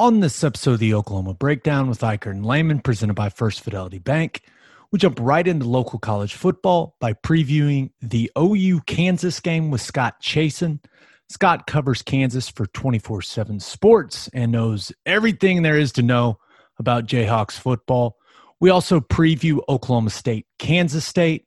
On this episode of the Oklahoma Breakdown with Ikard and Lehman, presented by First Fidelity Bank, we jump right into local college football by previewing the OU Kansas game with Scott Chasen. Scott covers Kansas for 24 7 sports and knows everything there is to know about Jayhawks football. We also preview Oklahoma State, Kansas State.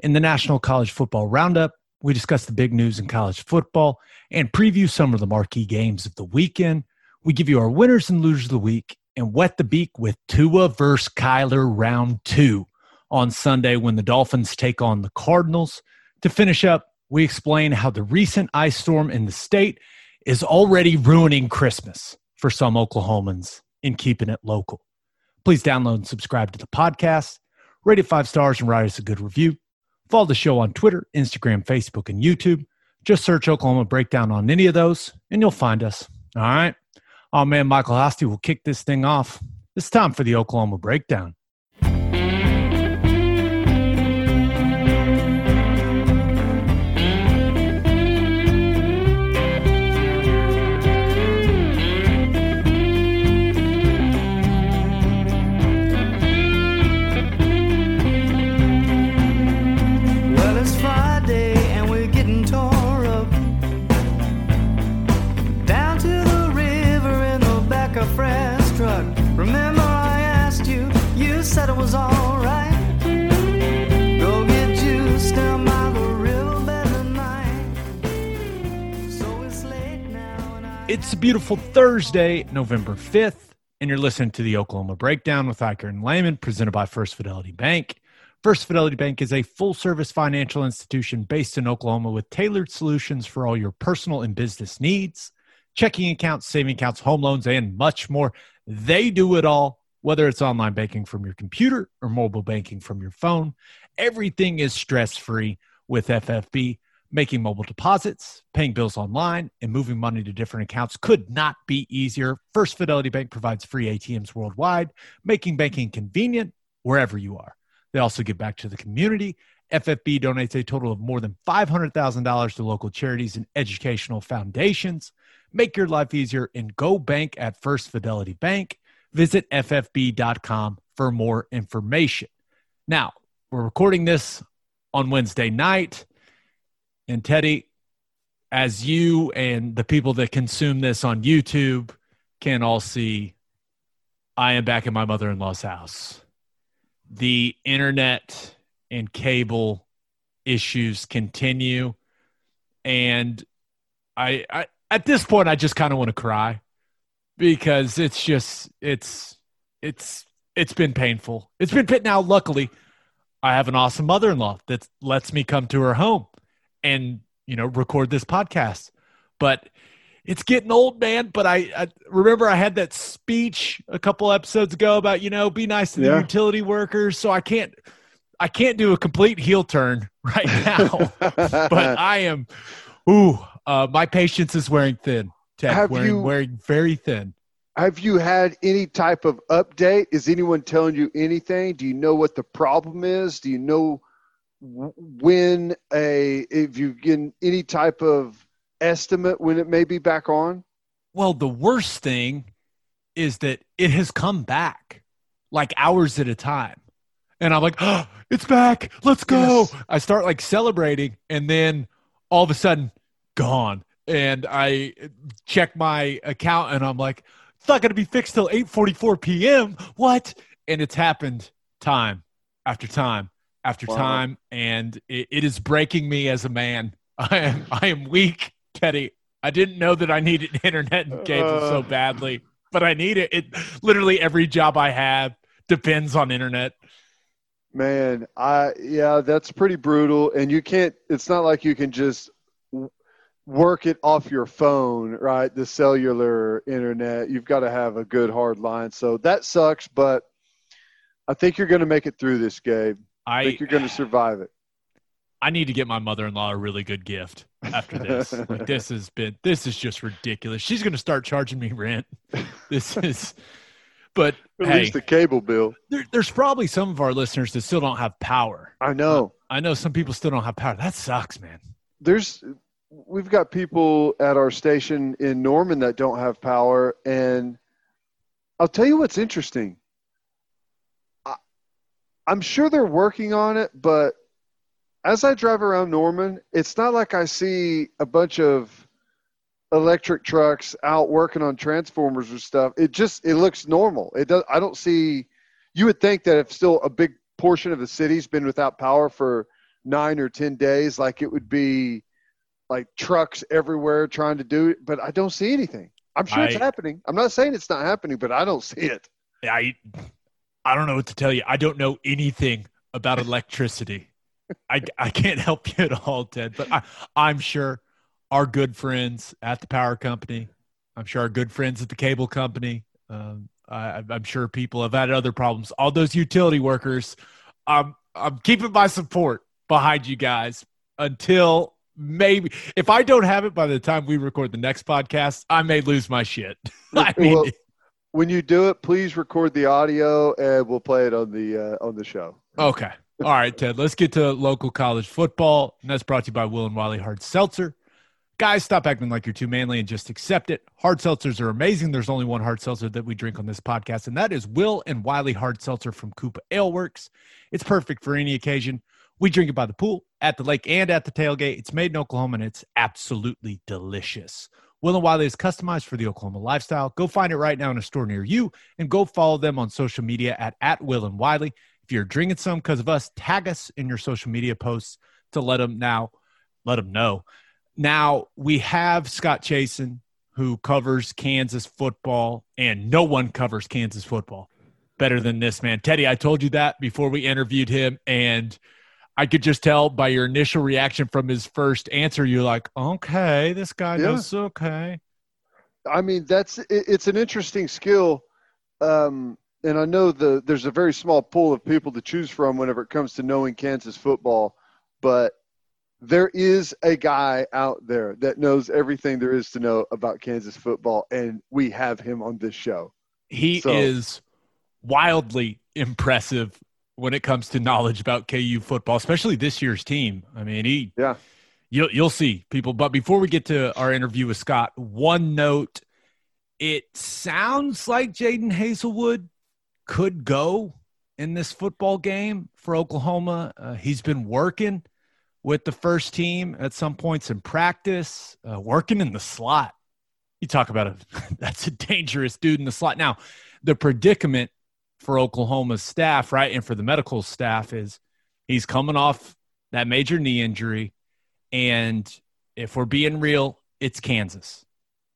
In the National College Football Roundup, we discuss the big news in college football and preview some of the marquee games of the weekend. We give you our winners and losers of the week and wet the beak with Tua versus Kyler round two on Sunday when the Dolphins take on the Cardinals. To finish up, we explain how the recent ice storm in the state is already ruining Christmas for some Oklahomans in keeping it local. Please download and subscribe to the podcast. Rate it five stars and write us a good review. Follow the show on Twitter, Instagram, Facebook, and YouTube. Just search Oklahoma Breakdown on any of those, and you'll find us. All right. Oh man, Michael Hosty will kick this thing off. It's time for the Oklahoma Breakdown. It's a beautiful Thursday, November 5th, and you're listening to the Oklahoma Breakdown with Ikard and Lehman, presented by First Fidelity Bank. First Fidelity Bank is a full service financial institution based in Oklahoma with tailored solutions for all your personal and business needs checking accounts, saving accounts, home loans, and much more. They do it all, whether it's online banking from your computer or mobile banking from your phone. Everything is stress free with FFB. Making mobile deposits, paying bills online, and moving money to different accounts could not be easier. First Fidelity Bank provides free ATMs worldwide, making banking convenient wherever you are. They also give back to the community. FFB donates a total of more than $500,000 to local charities and educational foundations. Make your life easier and go bank at First Fidelity Bank. Visit ffb.com for more information. Now, we're recording this on Wednesday night. And Teddy, as you and the people that consume this on YouTube can all see, I am back in my mother in law's house. The internet and cable issues continue. And I, I at this point, I just kind of want to cry because it's just, it's, it's, it's been painful. It's been pit now. Luckily, I have an awesome mother in law that lets me come to her home and you know record this podcast but it's getting old man but I, I remember i had that speech a couple episodes ago about you know be nice to the Yeah. utility workers so i can't i can't do a complete heel turn right now but i am ooh uh, my patience is wearing thin Ted, Have wearing, you- wearing very thin Have you had any type of update? Is anyone telling you anything? Do you know what the problem is? Do you know when a if you get any type of estimate when it may be back on? Well, the worst thing is that it has come back like hours at a time. And I'm like, oh, it's back. Let's go. Yes. I start like celebrating and then all of a sudden gone. And I check my account and I'm like, it's not going to be fixed till 8:44 p.m. What? And it's happened time after time after Wow. time and it, it is breaking me as a man. I am I am weak, Teddy. I didn't know that I needed internet and cable so Uh. badly, but I need it. It literally every job I have depends on internet. Man, I yeah, that's pretty brutal. And you can't. It's not like you can just work it off your phone, right? The cellular internet. You've got to have a good hard line. So that sucks, but I think you're going to make it through this, Gabe. I think you're going to survive it. I need to get my mother-in-law a really good gift after this. like this has been this is just ridiculous. She's going to start charging me rent. This is but At hey, least the cable bill. there, there's probably some of our listeners that still don't have power. I know. I know some people still don't have power. That sucks, man. There's we've got people at our station in Norman that don't have power and I'll tell you what's interesting. I, I'm sure they're working on it, but as I drive around Norman, it's not like I see a bunch of electric trucks out working on transformers or stuff. It just it looks normal. It does. I don't see. You would think that if still a big portion of the city's been without power for nine or ten days, like it would be like trucks everywhere trying to do it. But I don't see anything. I'm sure it's happening. I'm not saying it's not happening, but I don't see it. I I don't know what to tell you. I don't know anything about electricity. I, I can't help you at all, Ted. But I, I'm sure our good friends at the power company, I'm sure our good friends at the cable company, um, I, I'm sure people have had other problems. All those utility workers, um, I'm keeping my support behind you guys until maybe if I don't have it by the time we record the next podcast, I may lose my shit. I mean, Well, when you do it, please record the audio and we'll play it on the uh, on the show. Okay. All right, Ted. Let's get to local college football. And that's brought to you by Will and Wiley Hard Seltzer. Guys, stop acting like you're too manly and just accept it. Hard seltzers are amazing. There's only one hard seltzer that we drink on this podcast, and that is Will and Wiley Hard Seltzer from COOP Ale Works. It's perfect for any occasion. We drink it by the pool, at the lake, and at the tailgate. It's made in Oklahoma, and it's absolutely delicious. Will and Wiley is customized for the Oklahoma lifestyle. Go find it right now in a store near you, and go follow them on social media at, at Will and Wiley. If you're drinking some because of us, tag us in your social media posts to let them now, let them know. Now we have Scott Chasen who covers Kansas football, and no one covers Kansas football better than this man. Teddy, I told you that before we interviewed him, and I could just tell by your initial reaction from his first answer, you're like, okay, this guy Yeah. knows okay. I mean, that's it, it's an interesting skill, um, and I know the there's a very small pool of people to choose from whenever it comes to knowing Kansas football, but there is a guy out there that knows everything there is to know about Kansas football, and we have him on this show. He So- is wildly impressive when it comes to knowledge about KU football, especially this year's team. I mean, he Yeah. you'll you'll see people. But before we get to our interview with Scott, one note: it sounds like Jadon Haselwood could go in this football game for Oklahoma. Uh, he's been working with the first team at some points in practice, uh, working in the slot. You talk about a that's a dangerous dude in the slot. Now, the predicament for Oklahoma's staff, right, and for the medical staff is he's coming off that major knee injury, and if we're being real, it's Kansas,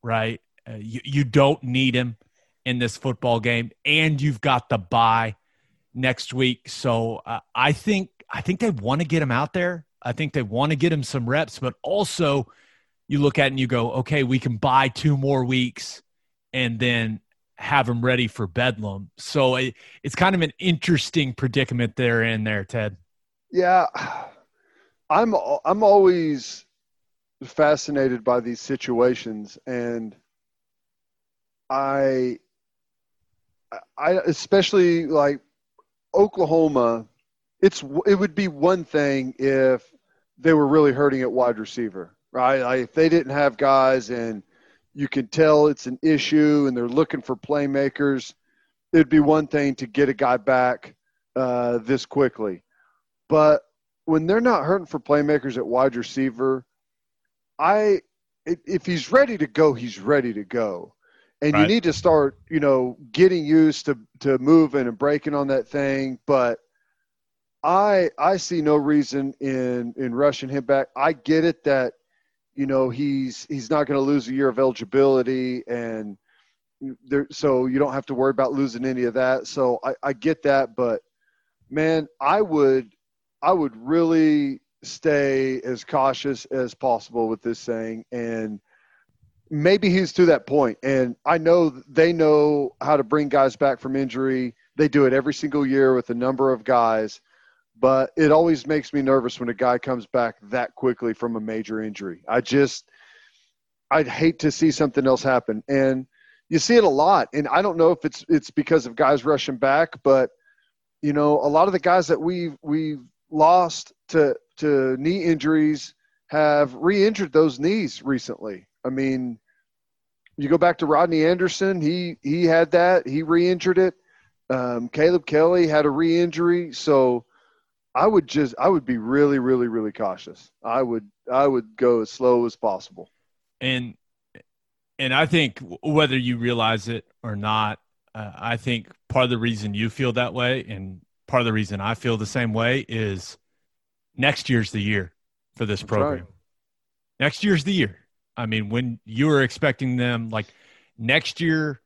right? Uh, you you don't need him in this football game, and you've got the bye next week. So uh, I think I think they want to get him out there. I think they want to get him some reps, but also you look at it and you go, okay, we can buy two more weeks and then have him ready for Bedlam. So it, it's kind of an interesting predicament they're in there, Ted. Yeah, I'm I'm always fascinated by these situations, and I I especially like Oklahoma. It's it would be one thing if they were really hurting at wide receiver, right? Like if they didn't have guys, and you can tell it's an issue, and they're looking for playmakers. It'd be one thing to get a guy back uh, this quickly. But when they're not hurting for playmakers at wide receiver, I if he's ready to go, he's ready to go. And you need to start, you know, getting used to to moving and breaking on that thing. But I I see no reason in in rushing him back. I get it that you know he's he's not going to lose a year of eligibility and there so you don't have to worry about losing any of that. So I, I get that, but man, I would I would really stay as cautious as possible with this thing and maybe he's to that point and I know they know how to bring guys back from injury. They do it every single year with a number of guys, but it always makes me nervous when a guy comes back that quickly from a major injury. I just I'd hate to see something else happen and you see it a lot and I don't know if it's it's because of guys rushing back, but you know, a lot of the guys that we've we've lost to to knee injuries have re-injured those knees recently. I mean, you go back to Rodney Anderson. He he had that. He re-injured it. Um, Caleb Kelly had a re-injury. So I would just I would be really really really cautious. I would I would go as slow as possible. And and I think whether you realize it or not, uh, I think part of the reason you feel that way and part of the reason I feel the same way is next year's the year for this That's program. right. Next year's the year. I mean, when you were expecting them like next year,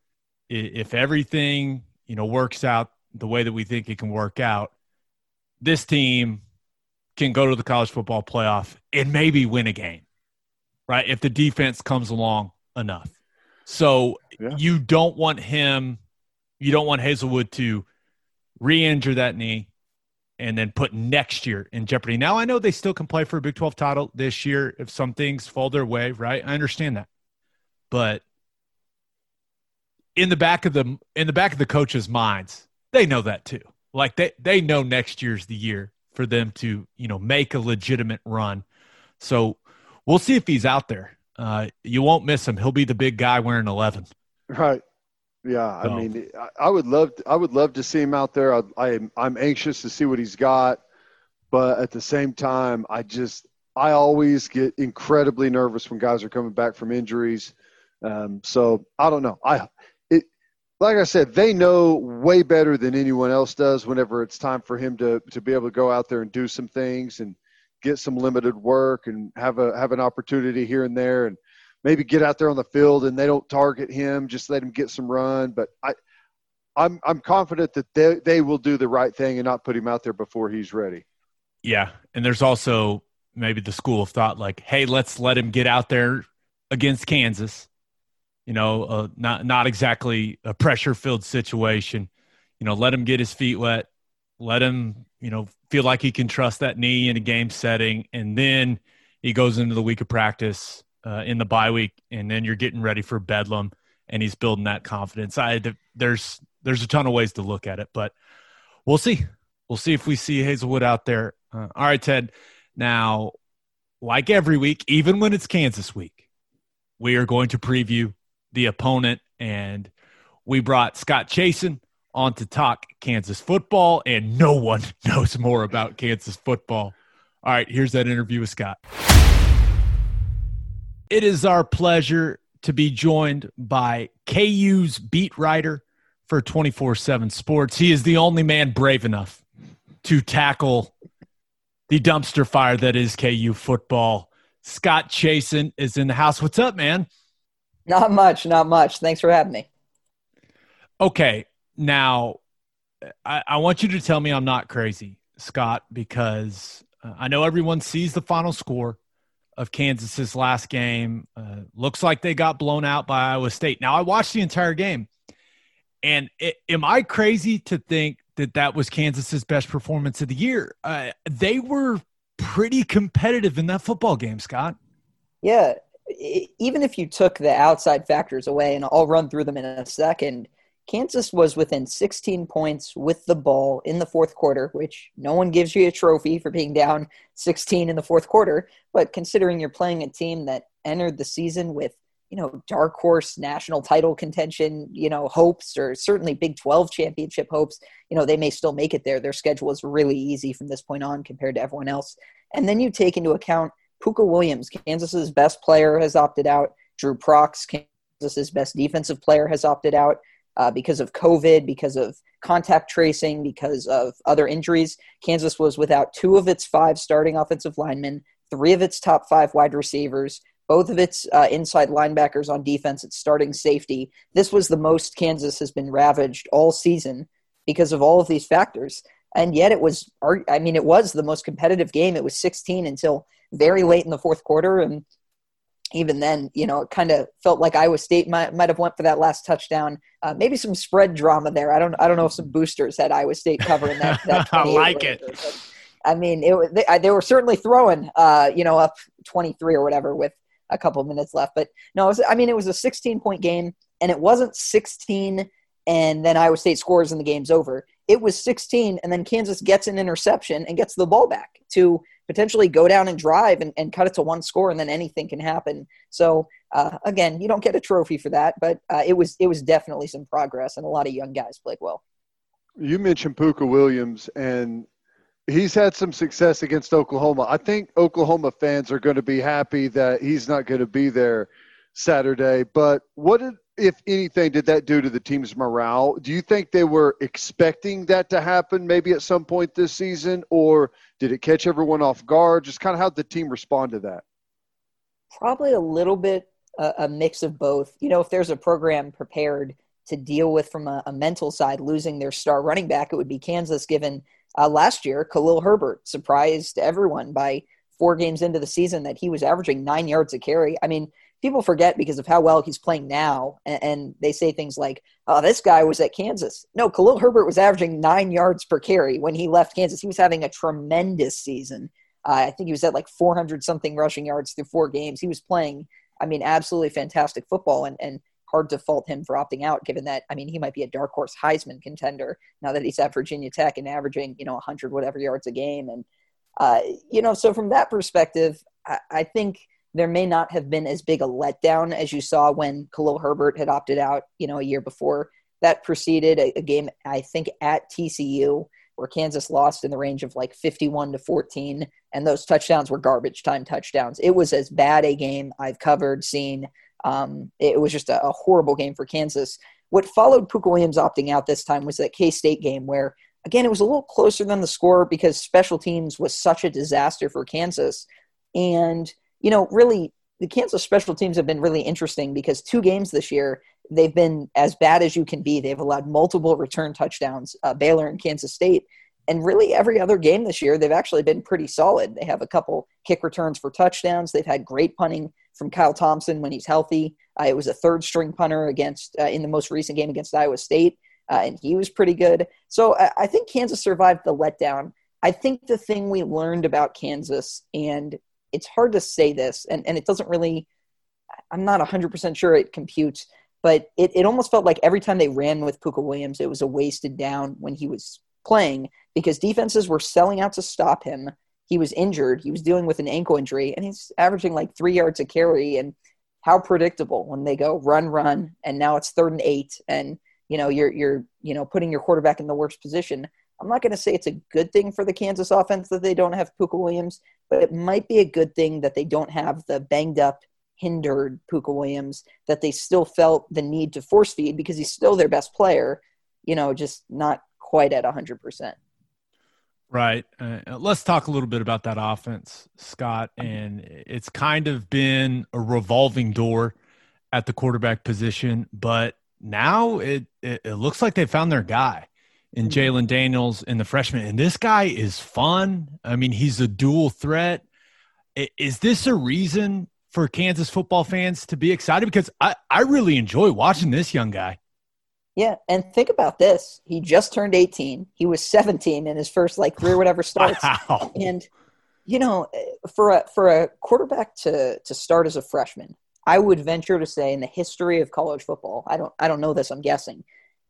if everything you know works out the way that we think it can work out, this team can go to the college football playoff and maybe win a game, right? If the defense comes along enough. So Yeah. you don't want him, you don't want Haselwood to re-injure that knee and then put next year in jeopardy. Now I know they still can play for a Big 12 title this year if some things fall their way, right? I understand that. But in the back of the in the back of the coaches' minds, they know that too. Like they they know next year's the year for them to, you know, make a legitimate run. So we'll see if he's out there. Uh, you won't miss him. He'll be the big guy wearing 11. Right. Yeah. So- I mean, I, would love I would love to see him out there. I, I I'm anxious to see what he's got, but at the same time, I just I always get incredibly nervous when guys are coming back from injuries. Um, so I don't know. I like I said, they know way better than anyone else does whenever it's time for him to to be able to go out there and do some things and get some limited work and have a have an opportunity here and there and maybe get out there on the field and they don't target him, just let him get some run. But I, I'm I'm confident that they they will do the right thing and not put him out there before he's ready. Yeah, and there's also maybe the school of thought like, hey, let's let him get out there against Kansas. You know, uh, not not exactly a pressure filled situation. You know, let him get his feet wet. Let him, you know, feel like he can trust that knee in a game setting, and then he goes into the week of practice uh, in the bye week, and then you're getting ready for Bedlam, and he's building that confidence. I there's there's a ton of ways to look at it, but we'll see. We'll see if we see Haselwood out there. Uh, all right, Ted. Now, like every week, even when it's Kansas week, we are going to preview the opponent, and we brought Scott Chasen on to talk Kansas football, and no one knows more about Kansas football. All right, here's that interview with Scott. It is our pleasure to be joined by KU's beat writer for 24 7 Sports. He is the only man brave enough to tackle the dumpster fire that is KU football. Scott Chasen is in the house. What's up, man? Not much, not much. Thanks for having me. Okay, now I, I want you to tell me I'm not crazy, Scott, because uh, I know everyone sees the final score of Kansas's last game. Uh, looks like they got blown out by Iowa State. Now I watched the entire game, and it, am I crazy to think that that was Kansas's best performance of the year? Uh, they were pretty competitive in that football game, Scott. Yeah, even if you took the outside factors away, and I'll run through them in a second, Kansas was within 16 points with the ball in the fourth quarter, which no one gives you a trophy for being down 16 in the fourth quarter. But considering you're playing a team that entered the season with, you know, dark horse national title contention, you know, hopes, or certainly Big 12 championship hopes, you know, they may still make it there. Their schedule is really easy from this point on compared to everyone else. And then you take into account Pooka Williams, Kansas's best player, has opted out. Dru Prox, Kansas's best defensive player, has opted out uh, because of COVID, because of contact tracing, because of other injuries. Kansas was without two of its five starting offensive linemen, three of its top five wide receivers, both of its uh, inside linebackers on defense, its starting safety. This was the most Kansas has been ravaged all season because of all of these factors. And yet it was, I mean, it was the most competitive game. It was 16 until very late in the fourth quarter. And even then, you know, it kind of felt like Iowa State might, might have went for that last touchdown. Uh, maybe some spread drama there. I don't I don't know if some boosters had Iowa State covering that. that I like it. but, I mean, it they, they were certainly throwing, uh, you know, up 23 or whatever with a couple of minutes left. But no, was, I mean, it was a 16 point game, and it wasn't 16 and then Iowa State scores and the game's over. It was 16, and then Kansas gets an interception and gets the ball back to potentially go down and drive and, and cut it to one score, and then anything can happen. So Uh, again, you don't get a trophy for that, but uh, it was it was definitely some progress, and a lot of young guys played well. You mentioned Pooka Williams, and he's had some success against Oklahoma. I think Oklahoma fans are going to be happy that he's not going to be there Saturday. But what did, if anything, did that do to the team's morale? Do you think they were expecting that to happen maybe at some point this season, or did it catch everyone off guard? Just kind of how the team respond to that? Probably a little bit a, a mix of both. You know, if there's a program prepared to deal with from a, a mental side losing their star running back, it would be Kansas, given uh, last year, Khalil Herbert surprised everyone by four games into the season that he was averaging nine yards a carry. I mean, people forget because of how well he's playing now, and, and they say things like, "Oh, this guy was at Kansas." No, Khalil Herbert was averaging nine yards per carry when he left Kansas. He was having a tremendous season. Uh, I think he was at like 400 something rushing yards through four games. He was playing, I mean, absolutely fantastic football, and and hard to fault him for opting out, given that, I mean, he might be a dark horse Heisman contender now that he's at Virginia Tech and averaging, you know, 100 whatever yards a game. And, uh, you know, so from that perspective, I, I, think there may not have been as big a letdown as you saw when Khalil Herbert had opted out, you know, a year before. That preceded a, a game, I think, at TCU where Kansas lost in the range of like 51 to 14, and those touchdowns were garbage time touchdowns. It was as bad a game I've covered, seen, um, it was just a, a, horrible game for Kansas. What followed Pooka Williams opting out this time was that K State game where, again, it was a little closer than the score because special teams was such a disaster for Kansas. And, you know, really, the Kansas special teams have been really interesting because two games this year, they've been as bad as you can be. They've allowed multiple return touchdowns, uh, Baylor and Kansas State. And really, every other game this year, they've actually been pretty solid. They have a couple kick returns for touchdowns. They've had great punting from Kyle Thompson when he's healthy. Uh, it was a third string punter against uh, in the most recent game against Iowa State, uh, and he was pretty good. So I, I think Kansas survived the letdown. I think the thing we learned about Kansas, and it's hard to say this, and, and it doesn't really, I'm not 100% sure it computes, but it, it almost felt like every time they ran with Pooka Williams, it was a wasted down when he was playing because defenses were selling out to stop him he was injured. He was dealing with an ankle injury, and he's averaging like three yards a carry. And how predictable when they go run, run, and now it's third and eight, and you know you're you're you know putting your quarterback in the worst position. I'm not going to say it's a good thing for the Kansas offense that they don't have Pooka Williams, but it might be a good thing that they don't have the banged up, hindered Pooka Williams. That they still felt the need to force feed because he's still their best player. You know, just not quite at 100 percent. Right. Uh, let's talk a little bit about that offense, Scott. And it's kind of been a revolving door at the quarterback position, but now it, it, it looks like they found their guy in mm-hmm. Daniels and the freshman. And this guy is fun. I mean, he's a dual threat. Is this a reason for Kansas football fans to be excited? Because I, I really enjoy watching this young guy. Yeah, and think about this. He just turned 18. He was 17 in his first like three or whatever starts. Wow. And you know, for a for a quarterback to to start as a freshman, I would venture to say in the history of college football, I don't I don't know this, I'm guessing.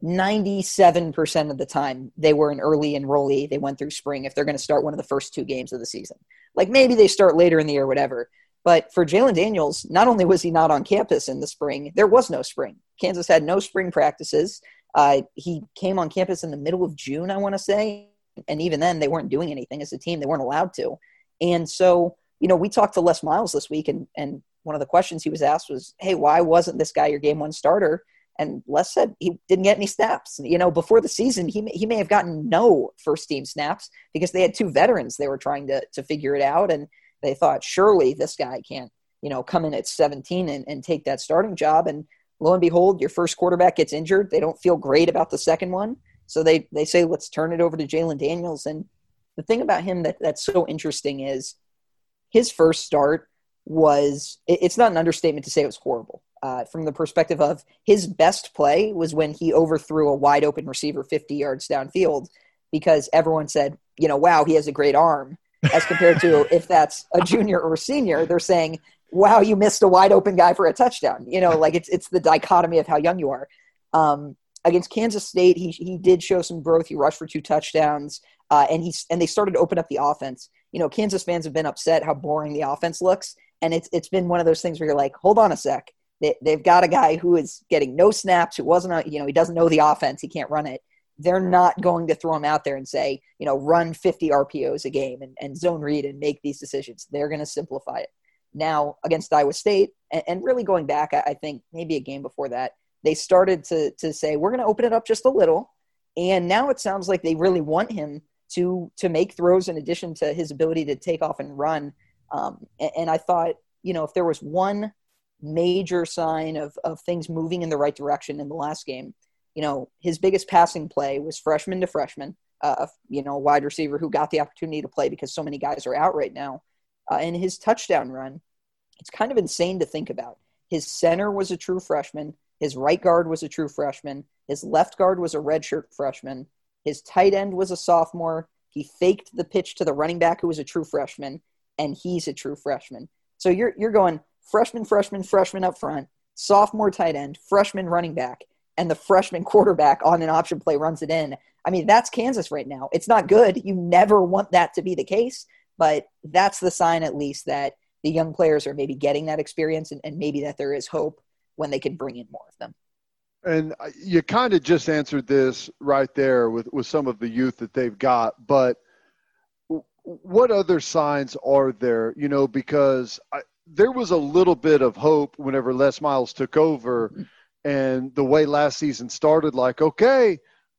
97% of the time they were an early enrollee. They went through spring if they're going to start one of the first two games of the season. Like maybe they start later in the year whatever. But for Jalon Daniels, not only was he not on campus in the spring, there was no spring. Kansas had no spring practices. Uh, he came on campus in the middle of June, I want to say. And even then, they weren't doing anything as a team. They weren't allowed to. And so, you know, we talked to Les Miles this week, and, and one of the questions he was asked was, hey, why wasn't this guy your game one starter? And Les said he didn't get any snaps. You know, before the season, he may, he may have gotten no first team snaps because they had two veterans they were trying to, to figure it out. And they thought surely this guy can't, you know, come in at 17 and, and take that starting job. And lo and behold, your first quarterback gets injured. They don't feel great about the second one. So they, they say, let's turn it over to Jalon Daniels. And the thing about him that, that's so interesting is his first start was, it's not an understatement to say it was horrible. Uh, from the perspective of his best play was when he overthrew a wide open receiver 50 yards downfield because everyone said, you know, wow, he has a great arm as compared to if that's a junior or a senior, they're saying, wow, you missed a wide open guy for a touchdown. You know, like it's, it's the dichotomy of how young you are. Um, against Kansas State, he, he did show some growth. He rushed for two touchdowns, uh, and he's and they started to open up the offense. You know, Kansas fans have been upset how boring the offense looks, And it's it's been one of those things where you're like, hold on a sec. They, they've got a guy who is getting no snaps, who wasn't, a, you know, he doesn't know the offense, he can't run it. They're not going to throw him out there and say, you know, run 50 RPOs a game and, and zone read and make these decisions. They're going to simplify it. Now against Iowa State, and, and really going back, I, I think maybe a game before that, they started to to say we're going to open it up just a little, and now it sounds like they really want him to to make throws in addition to his ability to take off and run. Um, and, and I thought, you know, if there was one major sign of, of things moving in the right direction in the last game. You know, his biggest passing play was freshman to freshman, uh, you know, wide receiver who got the opportunity to play because so many guys are out right now. Uh, and his touchdown run, it's kind of insane to think about. His center was a true freshman. His right guard was a true freshman. His left guard was a redshirt freshman. His tight end was a sophomore. He faked the pitch to the running back who was a true freshman, and he's a true freshman. So you're you're going freshman, freshman, freshman up front, sophomore tight end, freshman running back, and the freshman quarterback on an option play runs it in. I mean, that's Kansas right now. It's not good. You never want that to be the case, but that's the sign, at least, that the young players are maybe getting that experience and, and maybe that there is hope when they can bring in more of them. And uh, you kind of just answered this right there with, with some of the youth that they've got. But what other signs are there? You know, because I, there was a little bit of hope whenever Les Miles took over and the way last season started like okay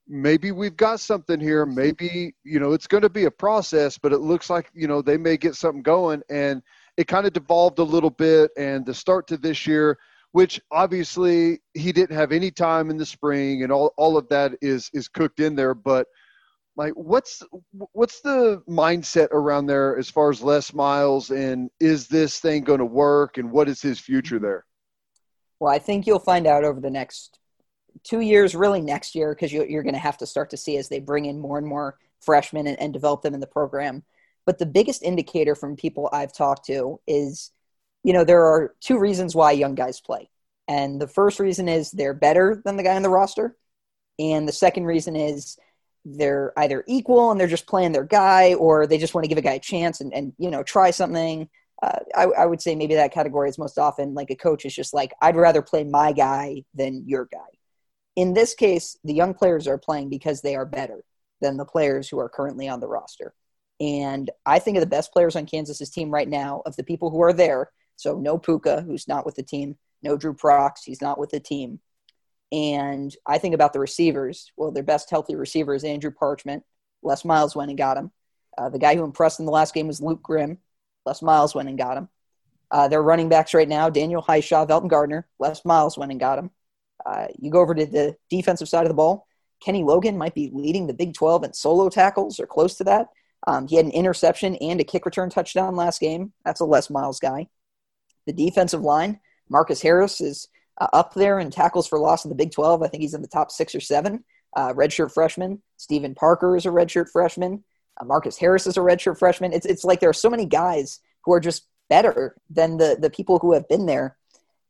maybe we've got something here. Maybe you know it's going to be a process but it looks like you know they may get something going. And it kind of devolved a little bit and the start to this year which obviously he didn't have any time in the spring and all, all of that is is cooked in there. But like what's what's the mindset around there as far as Les Miles and is this thing going to work and what is his future there? Well, I think you'll find out over the next two years, really next year, because you, are going to have to start to see as they bring in more and more freshmen and, and develop them in the program. But the biggest indicator from people I've talked to is, you know, there are two reasons why young guys play. And the first reason is they're better than the guy on the roster. And the second reason is they're either equal and they're just playing their guy or they just want to give a guy a chance and, and you know try something. Uh, I, I, would say maybe that category is most often like a coach is just like i'd rather play my guy than your guy. In this case the young players are playing because they are better than the players who are currently on the roster. And i think of the best players on kansas's team right now of the people who are there. So no Pooka who's not with the team. No Dru Prox he's not with the team and I think about the receivers. Well, their best healthy receiver is Andrew Parchment. Les Miles went and got him. Uh, the guy who impressed in the last game was Luke Grimm. Les Miles went and got him. Uh, their running backs right now, Daniel Hishaw, Velton Gardner. Les Miles went and got him. Uh, you go over to the defensive side of the ball. Kenny Logan might be leading the Big 12 in solo tackles or close to that. Um, he had an interception and a kick return touchdown last game. That's a Les Miles guy. The defensive line, Marcus Harris is uh, up there in tackles for loss in the Big 12. I think he's in the top six or seven. Uh, redshirt freshman. Stephen Parker is a redshirt freshman. Uh, Marcus Harris is a redshirt freshman. It's, it's like there are so many guys who are just better than the, the people who have been there.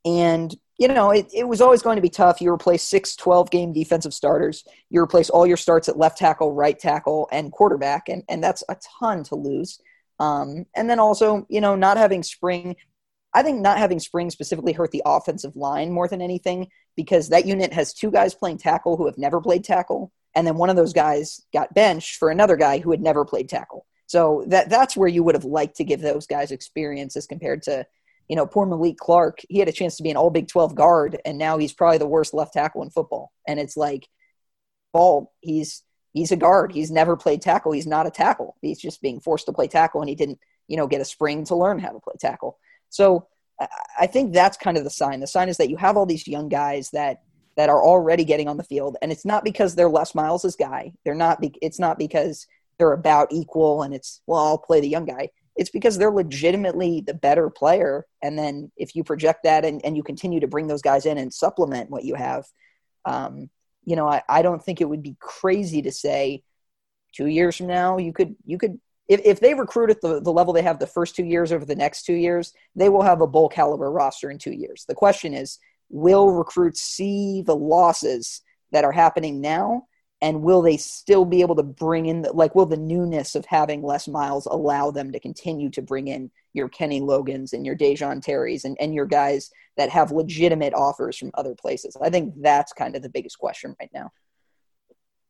And, you know, it, it was always going to be tough. You replace six 12 game defensive starters. You replace all your starts at left tackle, right tackle, and quarterback. And, and that's a ton to lose. Um, and then also, you know, not having spring I think not having Spring specifically hurt the offensive line more than anything because that unit has two guys playing tackle who have never played tackle, and then one of those guys got benched for another guy who had never played tackle. So that that's where you would have liked to give those guys experience as compared to, you know, poor Malik Clark. He had a chance to be an All Big Twelve guard, and now he's probably the worst left tackle in football. And it's like, ball. He's he's a guard. He's never played tackle. He's not a tackle. He's just being forced to play tackle, and he didn't, you know, get a spring to learn how to play tackle. So I think that's kind of the sign. The sign is that you have all these young guys that that are already getting on the field, and it's not because they're Les Miles' guy. They're not. Be, it's not because they're about equal, and it's well, I'll play the young guy. It's because they're legitimately the better player. And then if you project that and, and you continue to bring those guys in and supplement what you have, um, you know, I, I don't think it would be crazy to say two years from now you could you could if, if they recruit at the, the level they have the first two years over the next two years, they will have a bowl caliber roster in two years. The question is, will recruits see the losses that are happening now And will they still be able to bring in, the, like, will the newness of having Les Miles allow them to continue to bring in your Kenny Logans and your Dejon Terrys and, and your guys that have legitimate offers from other places? I think that's kind of the biggest question right now.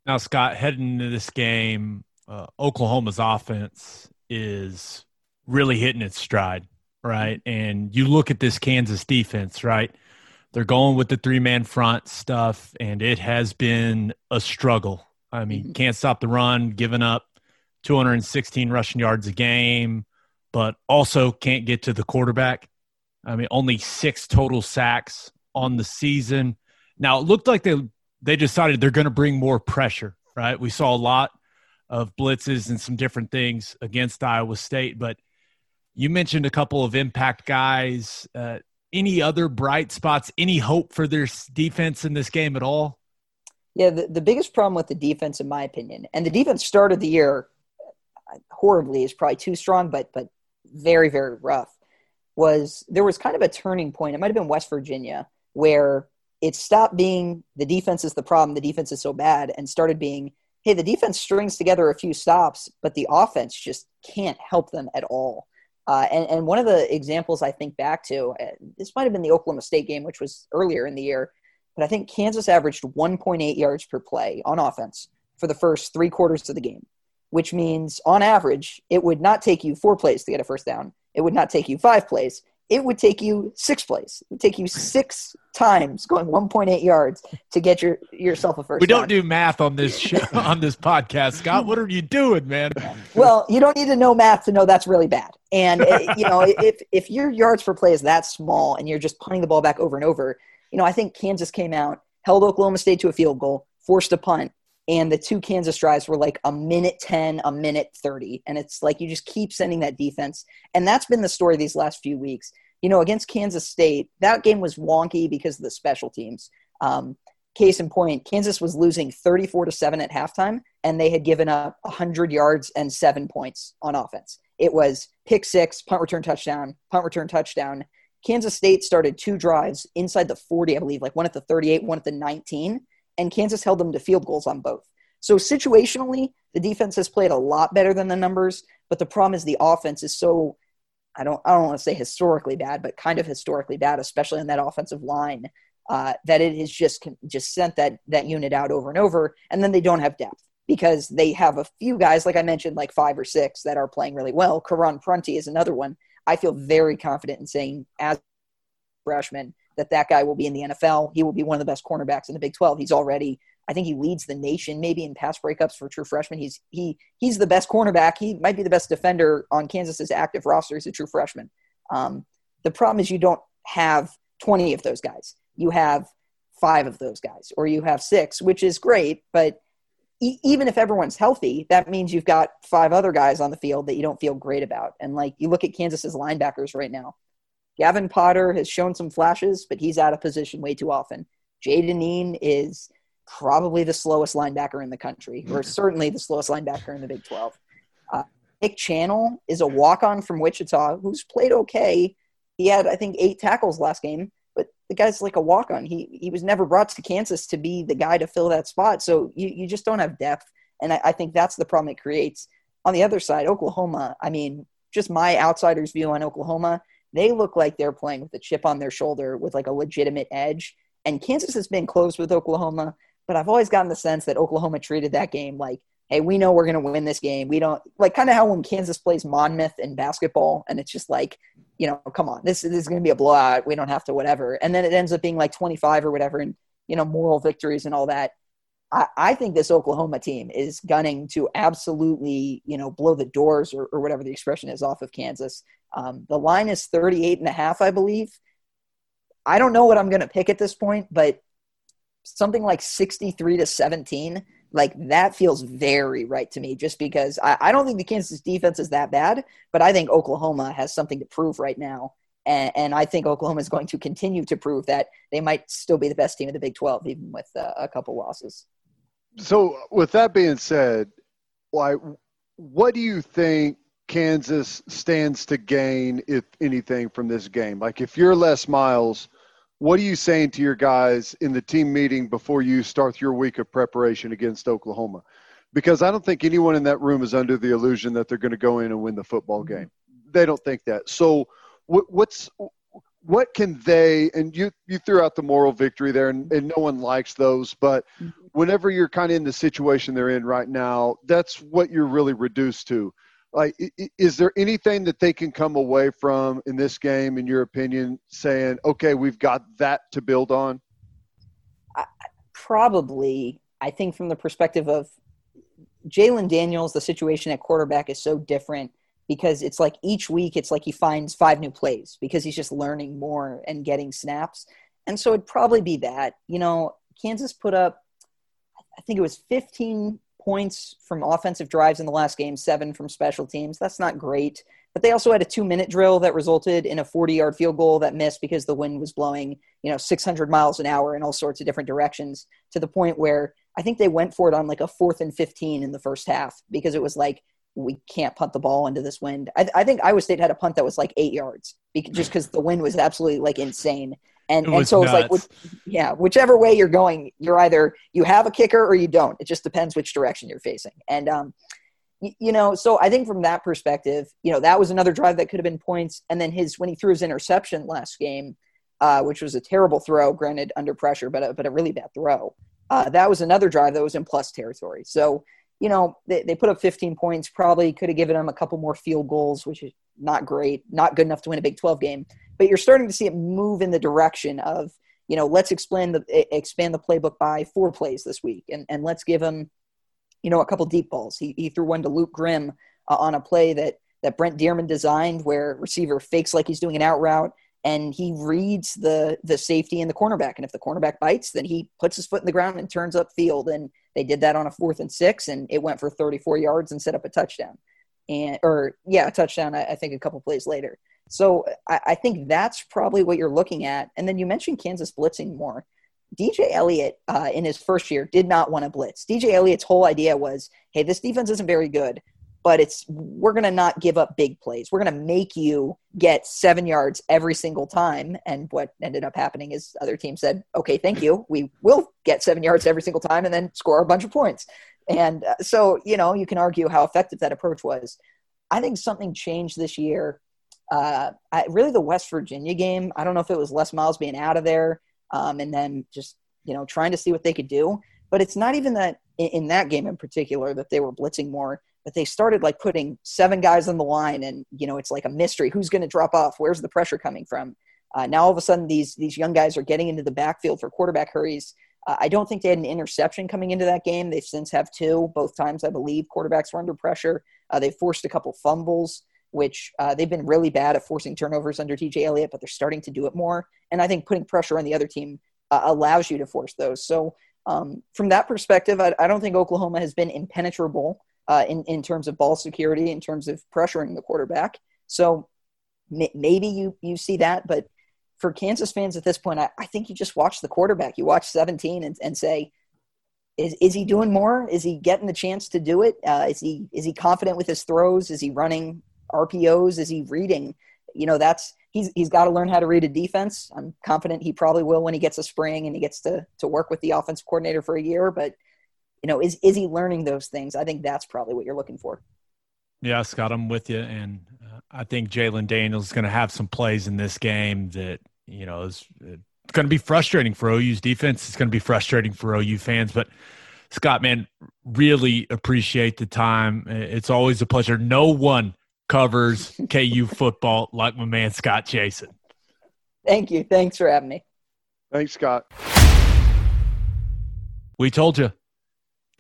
Now, Scott, heading into this game, uh, Oklahoma's offense is really hitting its stride, right? And you look at this Kansas defense, right? They're going with the three man front stuff, and it has been a struggle. I mean, mm-hmm. can't stop the run, giving up 216 rushing yards a game, but also can't get to the quarterback. I mean, only six total sacks on the season. Now, it looked like they they decided they're going to bring more pressure, right? We saw a lot of blitzes and some different things against Iowa State, but you mentioned a couple of impact guys. Uh, any other bright spots? Any hope for their defense in this game at all? Yeah, the, the biggest problem with the defense, in my opinion, and the defense started the year horribly is probably too strong, but but very very rough. Was there was kind of a turning point? It might have been West Virginia where it stopped being the defense is the problem, the defense is so bad, and started being hey, the defense strings together a few stops, but the offense just can't help them at all. Uh, and, and one of the examples I think back to, uh, this might have been the Oklahoma State game, which was earlier in the year, but I think Kansas averaged 1.8 yards per play on offense for the first three quarters of the game, which means on average, it would not take you four plays to get a first down. It would not take you five plays it would take you six plays. It would take you six times going 1.8 yards to get your yourself a first. We don't do math on this show, on this podcast, Scott. What are you doing, man? Well, you don't need to know math to know that's really bad. And uh, you know, if if your yards per play is that small and you're just punting the ball back over and over, you know, I think Kansas came out, held Oklahoma State to a field goal, forced a punt, and the two Kansas drives were like a minute 10, a minute 30. And it's like you just keep sending that defense. And that's been the story these last few weeks. You know, against Kansas State, that game was wonky because of the special teams. Um, case in point, Kansas was losing 34 to 7 at halftime, and they had given up 100 yards and seven points on offense. It was pick six, punt return touchdown, punt return touchdown. Kansas State started two drives inside the 40, I believe, like one at the 38, one at the 19 and Kansas held them to field goals on both. So situationally, the defense has played a lot better than the numbers, but the problem is the offense is so I don't I don't want to say historically bad, but kind of historically bad, especially on that offensive line, uh, that it has just just sent that that unit out over and over, and then they don't have depth because they have a few guys, like I mentioned, like five or six that are playing really well. Karon Prunty is another one. I feel very confident in saying as freshman that that guy will be in the NFL. He will be one of the best cornerbacks in the Big 12. He's already, I think he leads the nation maybe in pass breakups for true freshman. He's he he's the best cornerback. He might be the best defender on Kansas's active roster. He's a true freshman. Um, the problem is you don't have 20 of those guys. You have five of those guys, or you have six, which is great. But e- even if everyone's healthy, that means you've got five other guys on the field that you don't feel great about. And like you look at Kansas's linebackers right now, Gavin Potter has shown some flashes, but he's out of position way too often. Jay Dineen is probably the slowest linebacker in the country, or certainly the slowest linebacker in the Big 12. Uh, Nick Channel is a walk on from Wichita who's played okay. He had, I think, eight tackles last game, but the guy's like a walk on. He, he was never brought to Kansas to be the guy to fill that spot. So you, you just don't have depth. And I, I think that's the problem it creates. On the other side, Oklahoma, I mean, just my outsider's view on Oklahoma – they look like they're playing with a chip on their shoulder with like a legitimate edge. And Kansas has been close with Oklahoma, but I've always gotten the sense that Oklahoma treated that game like, hey, we know we're going to win this game. We don't like kind of how when Kansas plays Monmouth in basketball, and it's just like, you know, come on, this, this is going to be a blowout. We don't have to whatever. And then it ends up being like 25 or whatever, and you know, moral victories and all that. I, I think this Oklahoma team is gunning to absolutely, you know, blow the doors or, or whatever the expression is off of Kansas. Um, the line is 38 and a half, I believe. I don't know what I'm going to pick at this point, but something like 63 to 17, like that feels very right to me just because I, I don't think the Kansas defense is that bad, but I think Oklahoma has something to prove right now. And, and, I think Oklahoma is going to continue to prove that they might still be the best team in the Big 12, even with uh, a couple losses. So, with that being said, why, what do you think Kansas stands to gain, if anything, from this game? Like, if you're Les Miles, what are you saying to your guys in the team meeting before you start your week of preparation against Oklahoma? Because I don't think anyone in that room is under the illusion that they're going to go in and win the football Mm-hmm. game. They don't think that. So, what, what's what can they and you you threw out the moral victory there and, and no one likes those but Mhm. whenever you're kind of in the situation they're in right now that's what you're really reduced to like is there anything that they can come away from in this game in your opinion saying okay we've got that to build on probably I think from the perspective of Jalon Daniels, the situation at quarterback is so different because it's like each week it's like he finds five new plays because he's just learning more and getting snaps. And so it'd probably be that. You know, Kansas put up I think it was 15 points from offensive drives in the last game, seven from special teams. That's not great. But they also had a two minute drill that resulted in a 40 yard field goal that missed because the wind was blowing, you know, 600 miles an hour in all sorts of different directions to the point where I think they went for it on like a fourth and 15 in the first half because it was like, we can't punt the ball into this wind. I, I think Iowa State had a punt that was like eight yards just because the wind was absolutely like insane. And, and so it's like, which, yeah, whichever way you're going, you're either you have a kicker or you don't. It just depends which direction you're facing. And um, y- you know, so I think from that perspective, you know, that was another drive that could have been points. And then his when he threw his interception last game, uh, which was a terrible throw, granted under pressure, but a, but a really bad throw. Uh, that was another drive that was in plus territory. So you know, they, they put up 15 points. Probably could have given them a couple more field goals, which is not great, not good enough to win a Big 12 game. But you're starting to see it move in the direction of, you know, let's expand the expand the playbook by four plays this week, and and let's give him, you know, a couple deep balls. He he threw one to Luke Grimm uh, on a play that that Brent Dearmon designed, where receiver fakes like he's doing an out route, and he reads the the safety and the cornerback, and if the cornerback bites, then he puts his foot in the ground and turns up field, and they did that on a fourth and six, and it went for 34 yards and set up a touchdown, and or yeah, a touchdown. I, I think a couple plays later. So I, I think that's probably what you're looking at. And then you mentioned Kansas blitzing more. DJ Eliot uh, in his first year did not want to blitz. DJ Eliot's whole idea was, hey, this defense isn't very good, but it's we're going to not give up big plays. We're going to make you get seven yards every single time. And what ended up happening is other teams said, okay, thank you, we will get seven yards every single time, and then score a bunch of points. And uh, so you know you can argue how effective that approach was. I think something changed this year. Uh, I, really, the West Virginia game. I don't know if it was Les Miles being out of there um, and then just you know trying to see what they could do. But it's not even that in, in that game in particular that they were blitzing more. But they started like putting seven guys on the line, and you know it's like a mystery who's going to drop off. Where's the pressure coming from? Uh, now all of a sudden these these young guys are getting into the backfield for quarterback hurries. Uh, I don't think they had an interception coming into that game. They've since have two. Both times I believe quarterbacks were under pressure. Uh, they forced a couple fumbles which uh, they've been really bad at forcing turnovers under DJ Eliot, but they're starting to do it more. And I think putting pressure on the other team uh, allows you to force those. So um, from that perspective, I, I, don't think Oklahoma has been impenetrable uh, in in terms of ball security, in terms of pressuring the quarterback. So m- maybe you you see that, but for Kansas fans at this point, I, I think you just watch the quarterback. You watch 17 and, and say, is, is he doing more? Is he getting the chance to do it? Uh, is he is he confident with his throws? Is he running RPOs? Is he reading? You know, that's he's he's got to learn how to read a defense. I'm confident he probably will when he gets a spring and he gets to to work with the offensive coordinator for a year. But you know, is is he learning those things? I think that's probably what you're looking for. Yeah, Scott, I'm with you, and uh, I think Jalon Daniels is going to have some plays in this game that you know is uh, going to be frustrating for OU's defense. It's going to be frustrating for OU fans, but. Scott, man, really appreciate the time. It's always a pleasure. No one covers KU football like my man Scott Chasen. Thank you. Thanks for having me. Thanks, Scott. We told you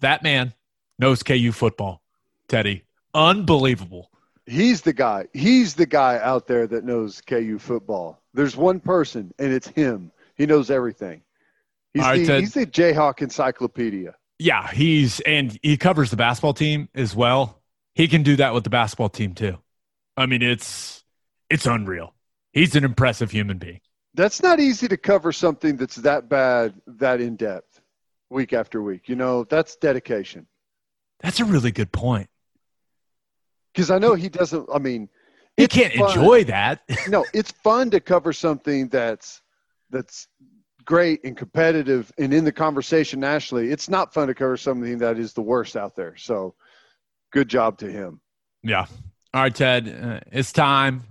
that man knows KU football, Teddy. Unbelievable. He's the guy. He's the guy out there that knows KU football. There's one person, and it's him. He knows everything. He's, All right, the, Ted. he's the Jayhawk encyclopedia. Yeah, he's and he covers the basketball team as well. He can do that with the basketball team too. I mean, it's it's unreal. He's an impressive human being. That's not easy to cover something that's that bad, that in depth, week after week. You know, that's dedication. That's a really good point. Because I know he doesn't. I mean, He can't fun. enjoy that. no, it's fun to cover something that's that's great and competitive and in the conversation nationally, it's not fun to cover something that is the worst out there. So, good job to him. Yeah. All right, Ted, uh, it's time.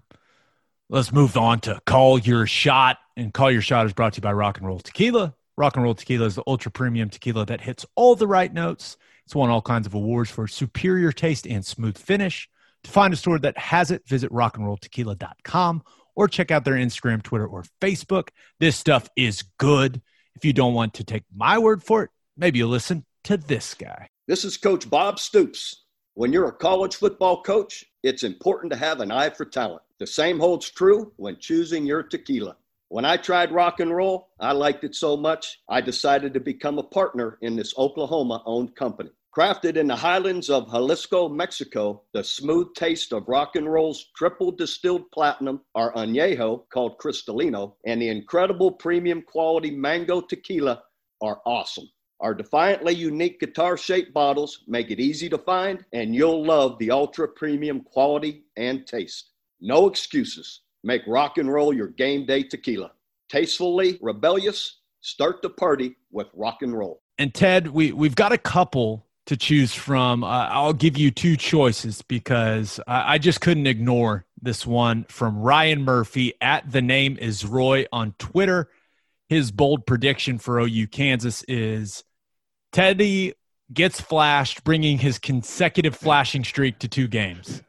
Let's move on to Call Your Shot. And Call Your Shot is brought to you by Rock and Roll Tequila. Rock and Roll Tequila is the ultra premium tequila that hits all the right notes. It's won all kinds of awards for superior taste and smooth finish. To find a store that has it, visit rockandrolltequila.com or check out their Instagram, Twitter, or Facebook. This stuff is good. If you don't want to take my word for it, maybe you listen to this guy. This is Coach Bob Stoops. When you're a college football coach, it's important to have an eye for talent. The same holds true when choosing your tequila. When I tried rock and roll, I liked it so much, I decided to become a partner in this Oklahoma owned company. Crafted in the highlands of Jalisco, Mexico, the smooth taste of rock and roll's triple distilled platinum, our añejo called Cristalino, and the incredible premium quality mango tequila are awesome. Our defiantly unique guitar shaped bottles make it easy to find, and you'll love the ultra premium quality and taste. No excuses. Make rock and roll your game day tequila. Tastefully rebellious, start the party with rock and roll. And Ted, we, we've got a couple to choose from. Uh, I'll give you two choices because I, I just couldn't ignore this one from Ryan Murphy at the name is Roy on Twitter. His bold prediction for OU Kansas is Teddy gets flashed, bringing his consecutive flashing streak to two games.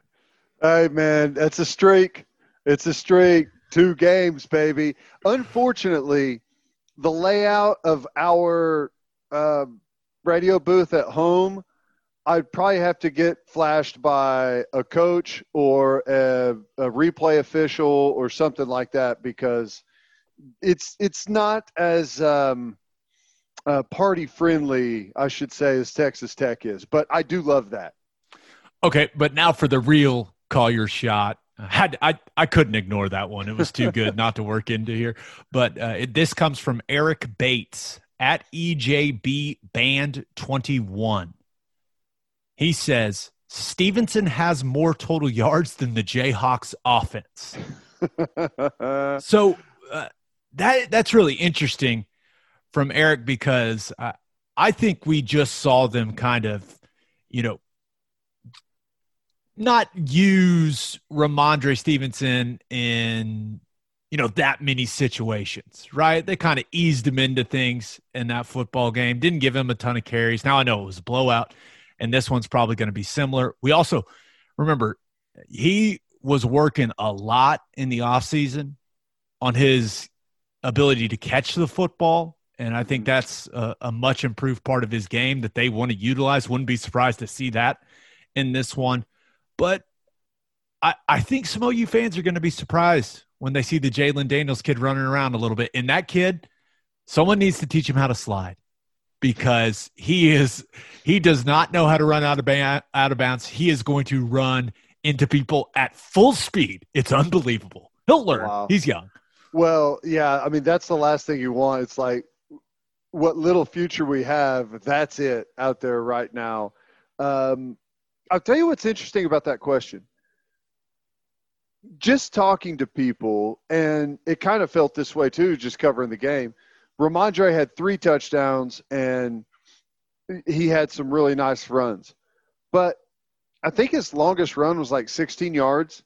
Hey, man, that's a streak. It's a streak. Two games, baby. Unfortunately, the layout of our uh, radio booth at home, I'd probably have to get flashed by a coach or a, a replay official or something like that because it's it's not as um, uh, party friendly, I should say, as Texas Tech is. But I do love that. Okay, but now for the real call your shot. Had I I couldn't ignore that one. It was too good not to work into here. But uh, it, this comes from Eric Bates at EJB Band 21. He says Stevenson has more total yards than the Jayhawks offense. so uh, that that's really interesting from Eric because I, I think we just saw them kind of, you know, not use Rhamondre Stevenson in you know that many situations, right? They kind of eased him into things in that football game. Didn't give him a ton of carries. Now I know it was a blowout, and this one's probably going to be similar. We also remember he was working a lot in the offseason on his ability to catch the football. And I think mm-hmm. that's a, a much improved part of his game that they want to utilize. Wouldn't be surprised to see that in this one. But I, I think some OU fans are going to be surprised when they see the Jalon Daniels kid running around a little bit. And that kid, someone needs to teach him how to slide because he is he does not know how to run out of ba- out of bounds. He is going to run into people at full speed. It's unbelievable. He'll learn. Wow. He's young. Well, yeah, I mean that's the last thing you want. It's like what little future we have. That's it out there right now. Um, I'll tell you what's interesting about that question. Just talking to people, and it kind of felt this way too, just covering the game. Rhamondre had three touchdowns, and he had some really nice runs. But I think his longest run was like 16 yards,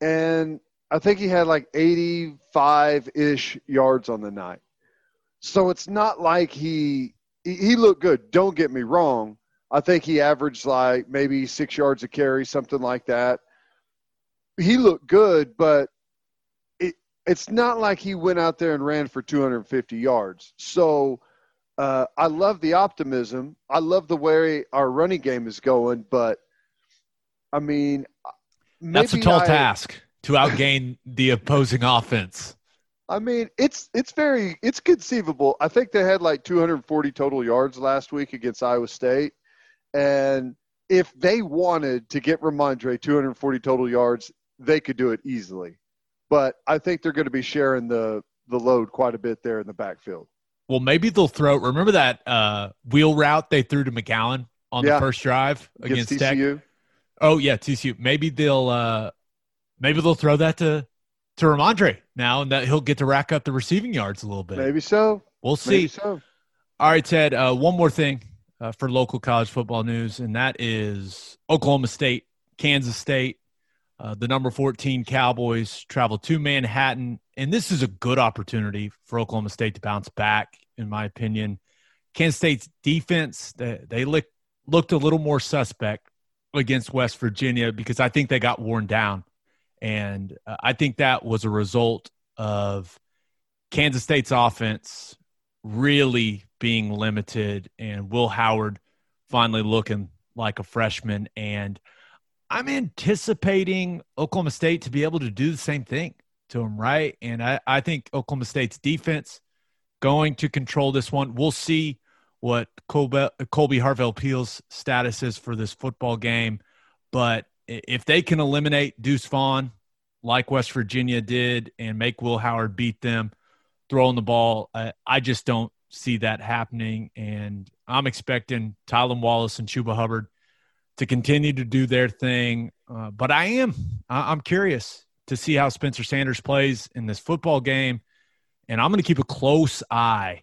and I think he had like 85 ish yards on the night. So it's not like he he looked good. Don't get me wrong. I think he averaged like maybe six yards a carry, something like that. He looked good, but it it's not like he went out there and ran for 250 yards. So uh, I love the optimism. I love the way our running game is going, but I mean, That's a tall I- task to outgain the opposing offense. I mean, it's it's very it's conceivable. I think they had like 240 total yards last week against Iowa State, and if they wanted to get Rhamondre 240 total yards, they could do it easily. But I think they're going to be sharing the the load quite a bit there in the backfield. Well, maybe they'll throw. Remember that uh, wheel route they threw to McGowan on Yeah. the first drive Against, against, Tech? TCU, Oh yeah, TCU. Maybe they'll uh, maybe they'll throw that to to Rhamondre now, and that he'll get to rack up the receiving yards a little bit. Maybe so. We'll see. Maybe so. All right, Ted. Uh, one more thing uh, for local college football news, and that is Oklahoma State, Kansas State. Uh, the number 14 Cowboys travel to Manhattan, and this is a good opportunity for Oklahoma State to bounce back, in my opinion. Kansas State's defense, they, they look, looked a little more suspect against West Virginia because I think they got worn down. And uh, I think that was a result of Kansas State's offense really being limited and Will Howard finally looking like a freshman. And I'm anticipating Oklahoma State to be able to do the same thing to him, right? And I, I think Oklahoma State's defense going to control this one. We'll see what Kolby, Colby Harvell Peel's status is for this football game. But if they can eliminate Deuce Vaughn like West Virginia did and make Will Howard beat them throwing the ball, I, I just don't see that happening. And I'm expecting Tylan Wallace and Chuba Hubbard to continue to do their thing. Uh, but I am, I- I'm curious to see how Spencer Sanders plays in this football game. And I'm going to keep a close eye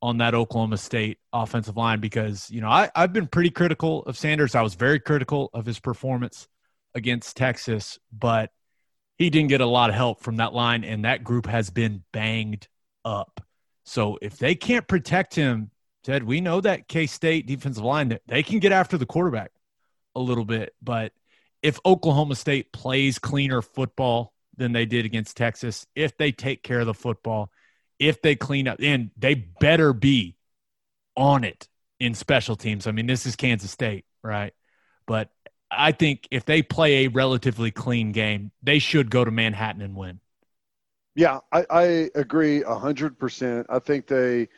on that Oklahoma State offensive line because, you know, I, I've been pretty critical of Sanders. I was very critical of his performance against Texas, but he didn't get a lot of help from that line, and that group has been banged up. So if they can't protect him, Ted, we know that K State defensive line, they can get after the quarterback a little bit. But if Oklahoma State plays cleaner football than they did against Texas, if they take care of the football, if they clean up, and they better be on it in special teams. I mean, this is Kansas State, right? But I think if they play a relatively clean game, they should go to Manhattan and win. Yeah, I, I agree hundred percent. I think they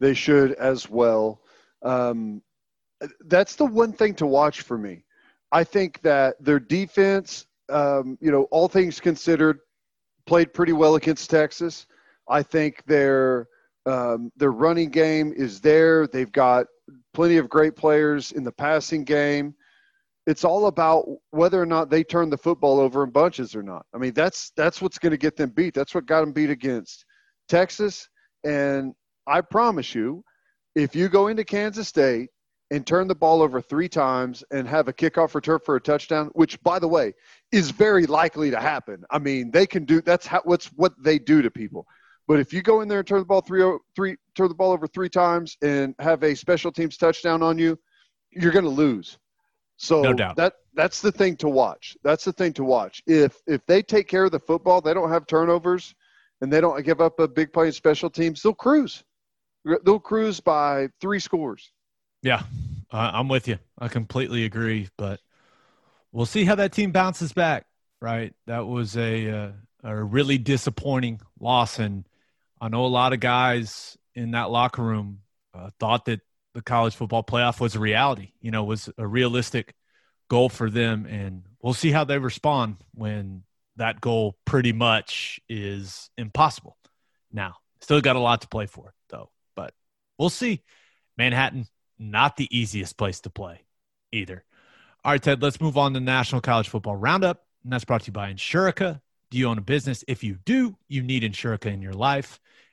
they should as well. Um, that's the one thing to watch for me. I think that their defense, um, you know, all things considered, played pretty well against Texas. I think their um, their running game is there. They've got plenty of great players in the passing game. It's all about whether or not they turn the football over in bunches or not. I mean, that's that's what's going to get them beat. That's what got them beat against Texas. And I promise you, if you go into Kansas State and turn the ball over three times and have a kickoff return for a touchdown, which by the way is very likely to happen. I mean, they can do that's how what's what they do to people. But if you go in there and turn the ball three, three turn the ball over three times and have a special teams touchdown on you, you're going to lose. So No doubt. that that's the thing to watch. That's the thing to watch. If if they take care of the football, they don't have turnovers, and they don't give up a big play in special teams, they'll cruise. They'll cruise by three scores. Yeah, uh, I'm with you. I completely agree. But we'll see how that team bounces back. Right, that was a uh, a really disappointing loss, and I know a lot of guys in that locker room uh, thought that the college football playoff was a reality. You know, was a realistic goal for them, and we'll see how they respond when that goal pretty much is impossible. Now, still got a lot to play for, though. But we'll see. Manhattan, not the easiest place to play either. All right, Ted, let's move on to National College Football Roundup. And that's brought to you by Insurica. Do you own a business? If you do, you need Insurica in your life.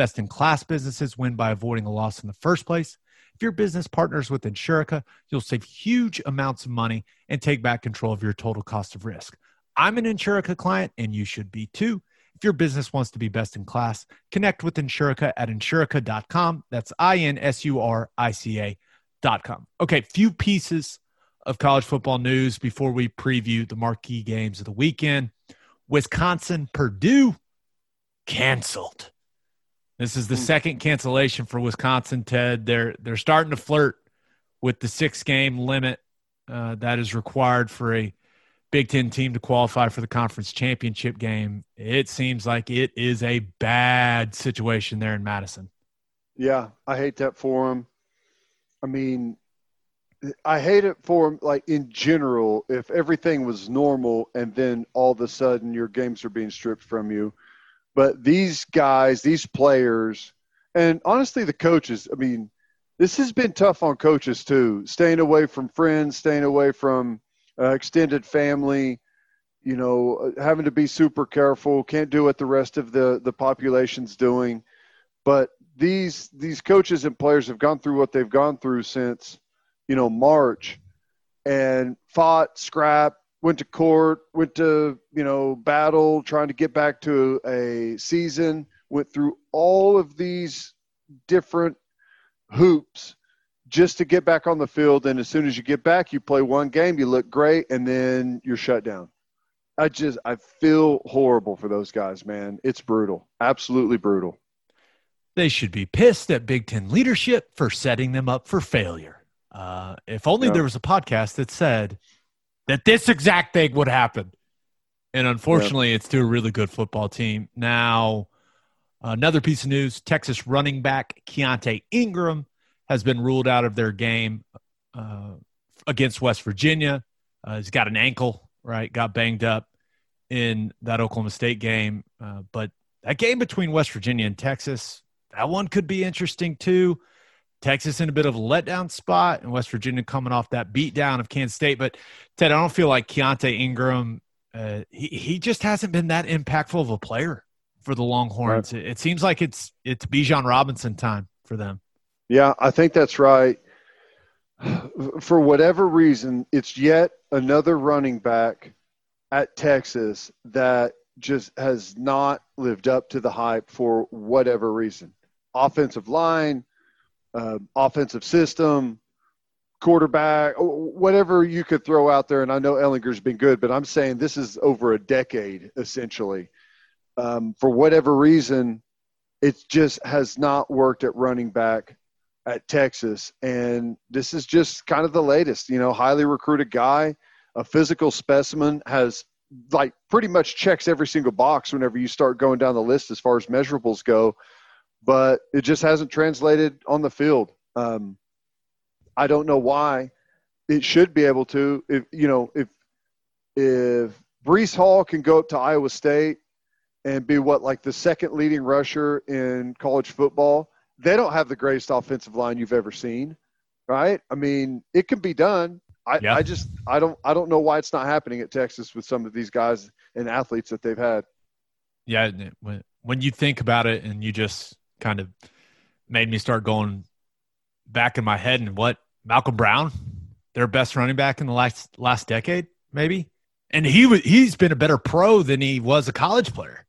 Best in class businesses win by avoiding a loss in the first place. If your business partners with Insurica, you'll save huge amounts of money and take back control of your total cost of risk. I'm an Insurica client, and you should be too. If your business wants to be best in class, connect with Insurica at insurica.com. That's I N S U R I C A.com. Okay, few pieces of college football news before we preview the marquee games of the weekend. Wisconsin, Purdue canceled. This is the second cancellation for Wisconsin. Ted, they're they're starting to flirt with the six game limit uh, that is required for a Big Ten team to qualify for the conference championship game. It seems like it is a bad situation there in Madison. Yeah, I hate that for them. I mean, I hate it for him, like in general, if everything was normal and then all of a sudden your games are being stripped from you. But these guys, these players, and honestly, the coaches, I mean, this has been tough on coaches too, staying away from friends, staying away from uh, extended family, you know, uh, having to be super careful, can't do what the rest of the, the population's doing. But these these coaches and players have gone through what they've gone through since, you know, March and fought, scrapped, went to court, went to, you know, battle, trying to get back to a season, went through all of these different hoops just to get back on the field. And as soon as you get back, you play one game, you look great, and then you're shut down. I just, I feel horrible for those guys, man. It's brutal. Absolutely brutal. They should be pissed at Big Ten leadership for setting them up for failure. Uh, if only Yeah. there was a podcast that said that this exact thing would happen. And unfortunately, it's to a really good football team. Now, another piece of news Texas running back Keaontay Ingram has been ruled out of their game uh, against West Virginia. Uh, he's got an ankle, right? Got banged up in that Oklahoma State game. Uh, but that game between West Virginia and Texas, that one could be interesting too. Texas in a bit of a letdown spot, and West Virginia coming off that beatdown of Kansas State. But Ted, I don't feel like Keaontay Ingram. Uh, he he just hasn't been that impactful of a player for the Longhorns. It, it seems like it's it's Bijan Robinson time for them. Yeah, I think that's right. For whatever reason, it's yet another running back at Texas that just has not lived up to the hype for whatever reason. Offensive line, uh, offensive system, quarterback, whatever you could throw out there. And I know Ehlinger's been good, but I'm saying this is over a decade essentially. Um, for whatever reason, it just has not worked at running back at Texas. And this is just kind of the latest, you know, highly recruited guy, a physical specimen, has like pretty much checks every single box whenever you start going down the list as far as measurables go, but it just hasn't translated on the field. Um, I don't know why. It should be able to. If you know, if if Breece Hall can go up to Iowa State and be what like the second leading rusher in college football, they don't have the greatest offensive line you've ever seen, right? I mean, it can be done. I, Yeah. I just I don't I don't know why it's not happening at Texas with some of these guys and athletes that they've had. Yeah, when when you think about it, and you just kind of made me start going back in my head and what Malcolm Brown, their best running back in the last last decade, maybe, and he was he's been a better pro than he was a college player.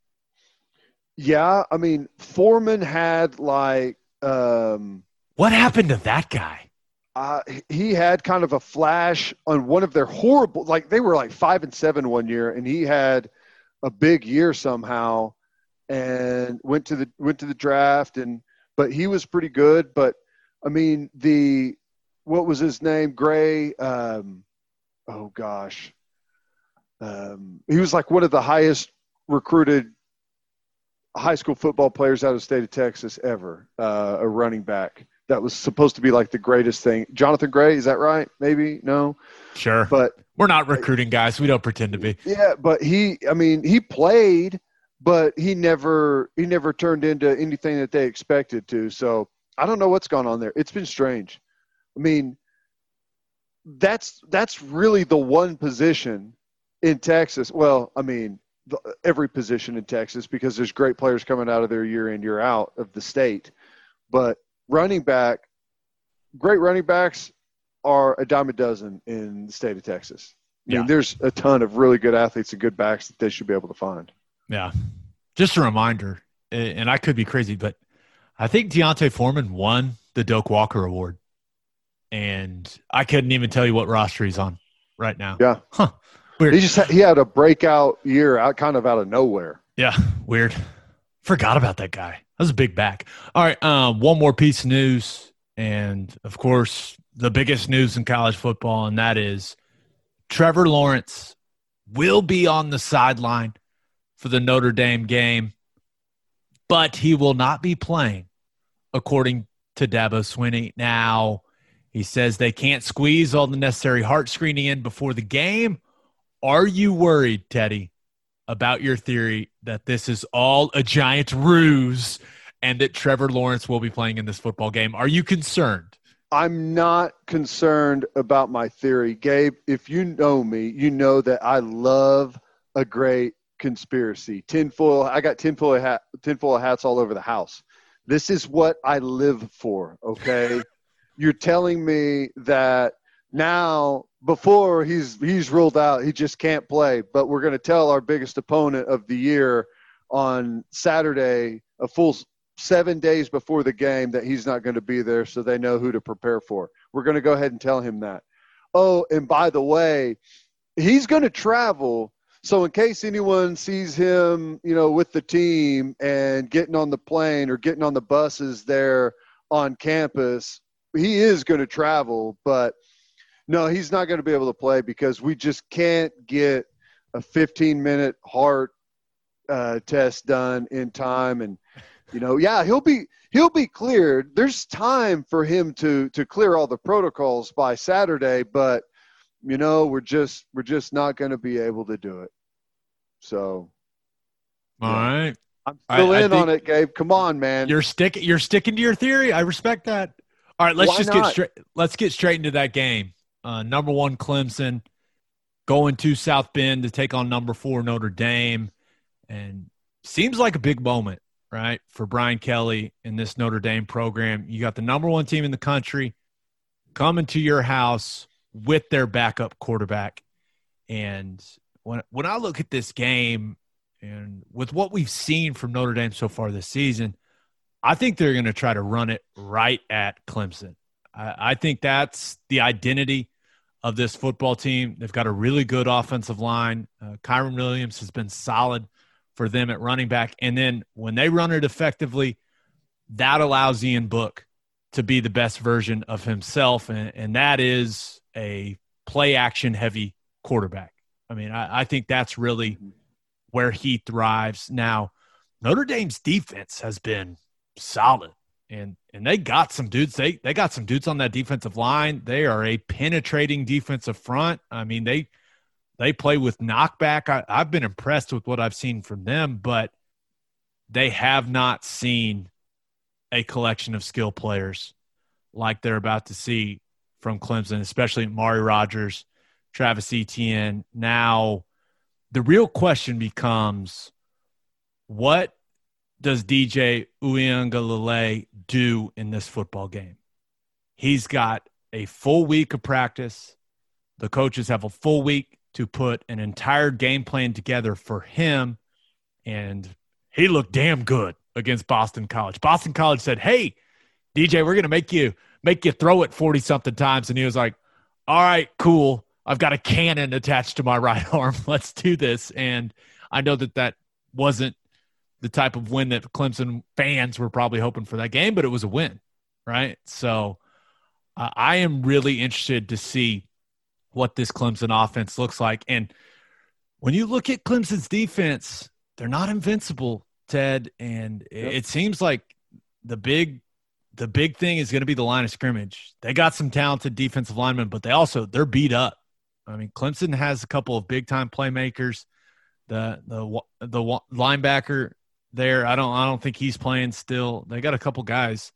Yeah, I mean Foreman had like um What happened to that guy? uh, he had kind of a flash on one of their horrible like they were like five and seven one year and he had a big year somehow and went to the went to the draft and but he was pretty good but i mean the what was his name gray um oh gosh um he was like one of the highest recruited high school football players out of the state of texas ever uh, a running back that was supposed to be like the greatest thing. Johnathan Gray, is that right? Maybe no, Sure, but we're not recruiting guys. We don't pretend to be. yeah, but he, I mean, he played, but he never, he never turned into anything that they expected to. So I don't know what's gone on there. It's been strange. I mean, that's that's really the one position in Texas. Well, I mean, the, every position in Texas because there's great players coming out of there year in year out of the state, but running back, great running backs are a dime a dozen in the state of Texas. I mean, Yeah. there's a ton of really good athletes and good backs that they should be able to find. Yeah. Just a reminder, and I could be crazy, but I think D'Onta Foreman won the Doak Walker Award. And I couldn't even tell you what roster he's on right now. Yeah. Huh. Weird. He just had, he had a breakout year out kind of out of nowhere. Yeah. Weird. Forgot about that guy. That was a big back. All right. Um, one more piece of news. And of course, the biggest news in college football, and that is Trevor Lawrence will be on the sideline for the Notre Dame game, but he will not be playing, according to Dabo Swinney. Now, he says they can't squeeze all the necessary heart screening in before the game. Are you worried, Teddy, about your theory that this is all a giant ruse and that Trevor Lawrence will be playing in this football game? Are you concerned? I'm not concerned about my theory. Gabe, if you know me, you know that I love a great conspiracy. Tinfoil, I got tinfoil, hat, tinfoil hats all over the house. This is what I live for, okay? You're telling me that now before he's he's ruled out, he just can't play, but we're going to tell our biggest opponent of the year on Saturday, a full 7 days before the game that he's not going to be there so they know who to prepare for. We're going to go ahead and tell him that. Oh, and by the way, he's going to travel so in case anyone sees him, you know, with the team and getting on the plane or getting on the buses there on campus, he is going to travel, but no, he's not going to be able to play because we just can't get a 15 minute heart uh, test done in time. And, you know, yeah, he'll be, he'll be cleared. There's time for him to, to clear all the protocols by Saturday, but you know, we're just we're just not going to be able to do it. So, all yeah. right, I'm still I, in I on it, Gabe. Come on, man. You're sticking you're sticking to your theory. I respect that. All right, let's Why just not? get straight. Let's get straight into that game. Uh, number one, Clemson going to South Bend to take on number four Notre Dame, and seems like a big moment, right, for Brian Kelly in this Notre Dame program. You got the number one team in the country coming to your house with their backup quarterback. And when when I look at this game and with what we've seen from Notre Dame so far this season, I think they're going to try to run it right at Clemson. I, I, think that's the identity of this football team. They've got a really good offensive line. Uh, Kyren Williams has been solid for them at running back. And then when they run it effectively, that allows Ian Book to be the best version of himself. And, and that is a play action heavy quarterback. I mean, I, I think that's really where he thrives. Now, Notre Dame's defense has been solid and and they got some dudes. They they got some dudes on that defensive line. They are a penetrating defensive front. I mean they they play with knockback. I, i've been impressed with what i've seen from them but they have not seen a collection of skill players like they're about to see from Clemson, especially Mari Rodgers, Travis Etienne. Now, the real question becomes what does DJ Uiagalelei do in this football game? He's got a full week of practice. The coaches have a full week to put an entire game plan together for him. And he looked damn good against Boston College. Boston College said, Hey, DJ, we're going to make you make you throw it 40 something times. And he was like, all right, cool. I've got a cannon attached to my right arm. Let's do this. And I know that that wasn't the type of win that Clemson fans were probably hoping for that game, but it was a win, right? So uh, I am really interested to see what this Clemson offense looks like. And when you look at Clemson's defense, they're not invincible, Ted. And yep. it seems like the big the big thing is going to be the line of scrimmage. They got some talented defensive linemen, but they also they're beat up. I mean, Clemson has a couple of big time playmakers. The the the linebacker there, I don't I don't think he's playing still. They got a couple guys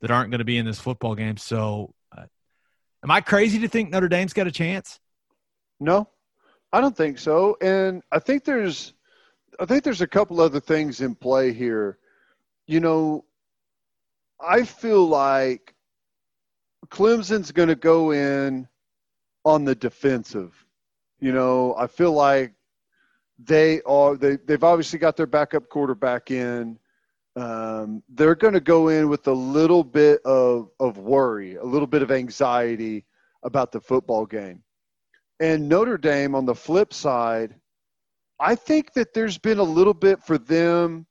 that aren't going to be in this football game. So, uh, am I crazy to think Notre Dame's got a chance? No, I don't think so. And I think there's I think there's a couple other things in play here. You know, I feel like Clemson's going to go in on the defensive. You know, I feel like they are they they've obviously got their backup quarterback in. Um, they're going to go in with a little bit of of worry, a little bit of anxiety about the football game. And Notre Dame on the flip side, I think that there's been a little bit for them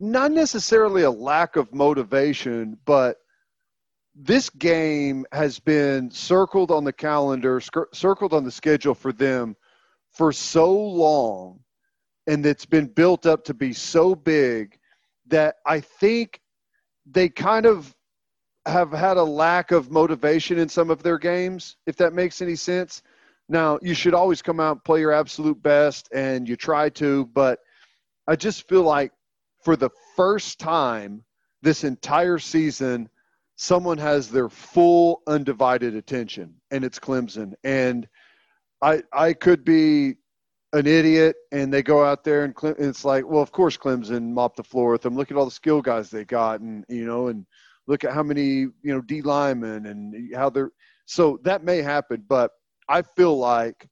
not necessarily a lack of motivation, but this game has been circled on the calendar, circled on the schedule for them for so long and it's been built up to be so big that I think they kind of have had a lack of motivation in some of their games, if that makes any sense. Now, you should always come out and play your absolute best, and you try to, but I just feel like for the first time this entire season, someone has their full undivided attention, and it's Clemson. And I, I could be an idiot and they go out there and, Cle- it's like, well, of course Clemson mopped the floor with them. Look at all the skill guys they got, and you know, and look at how many you know D linemen and how they're. So that may happen, but I feel like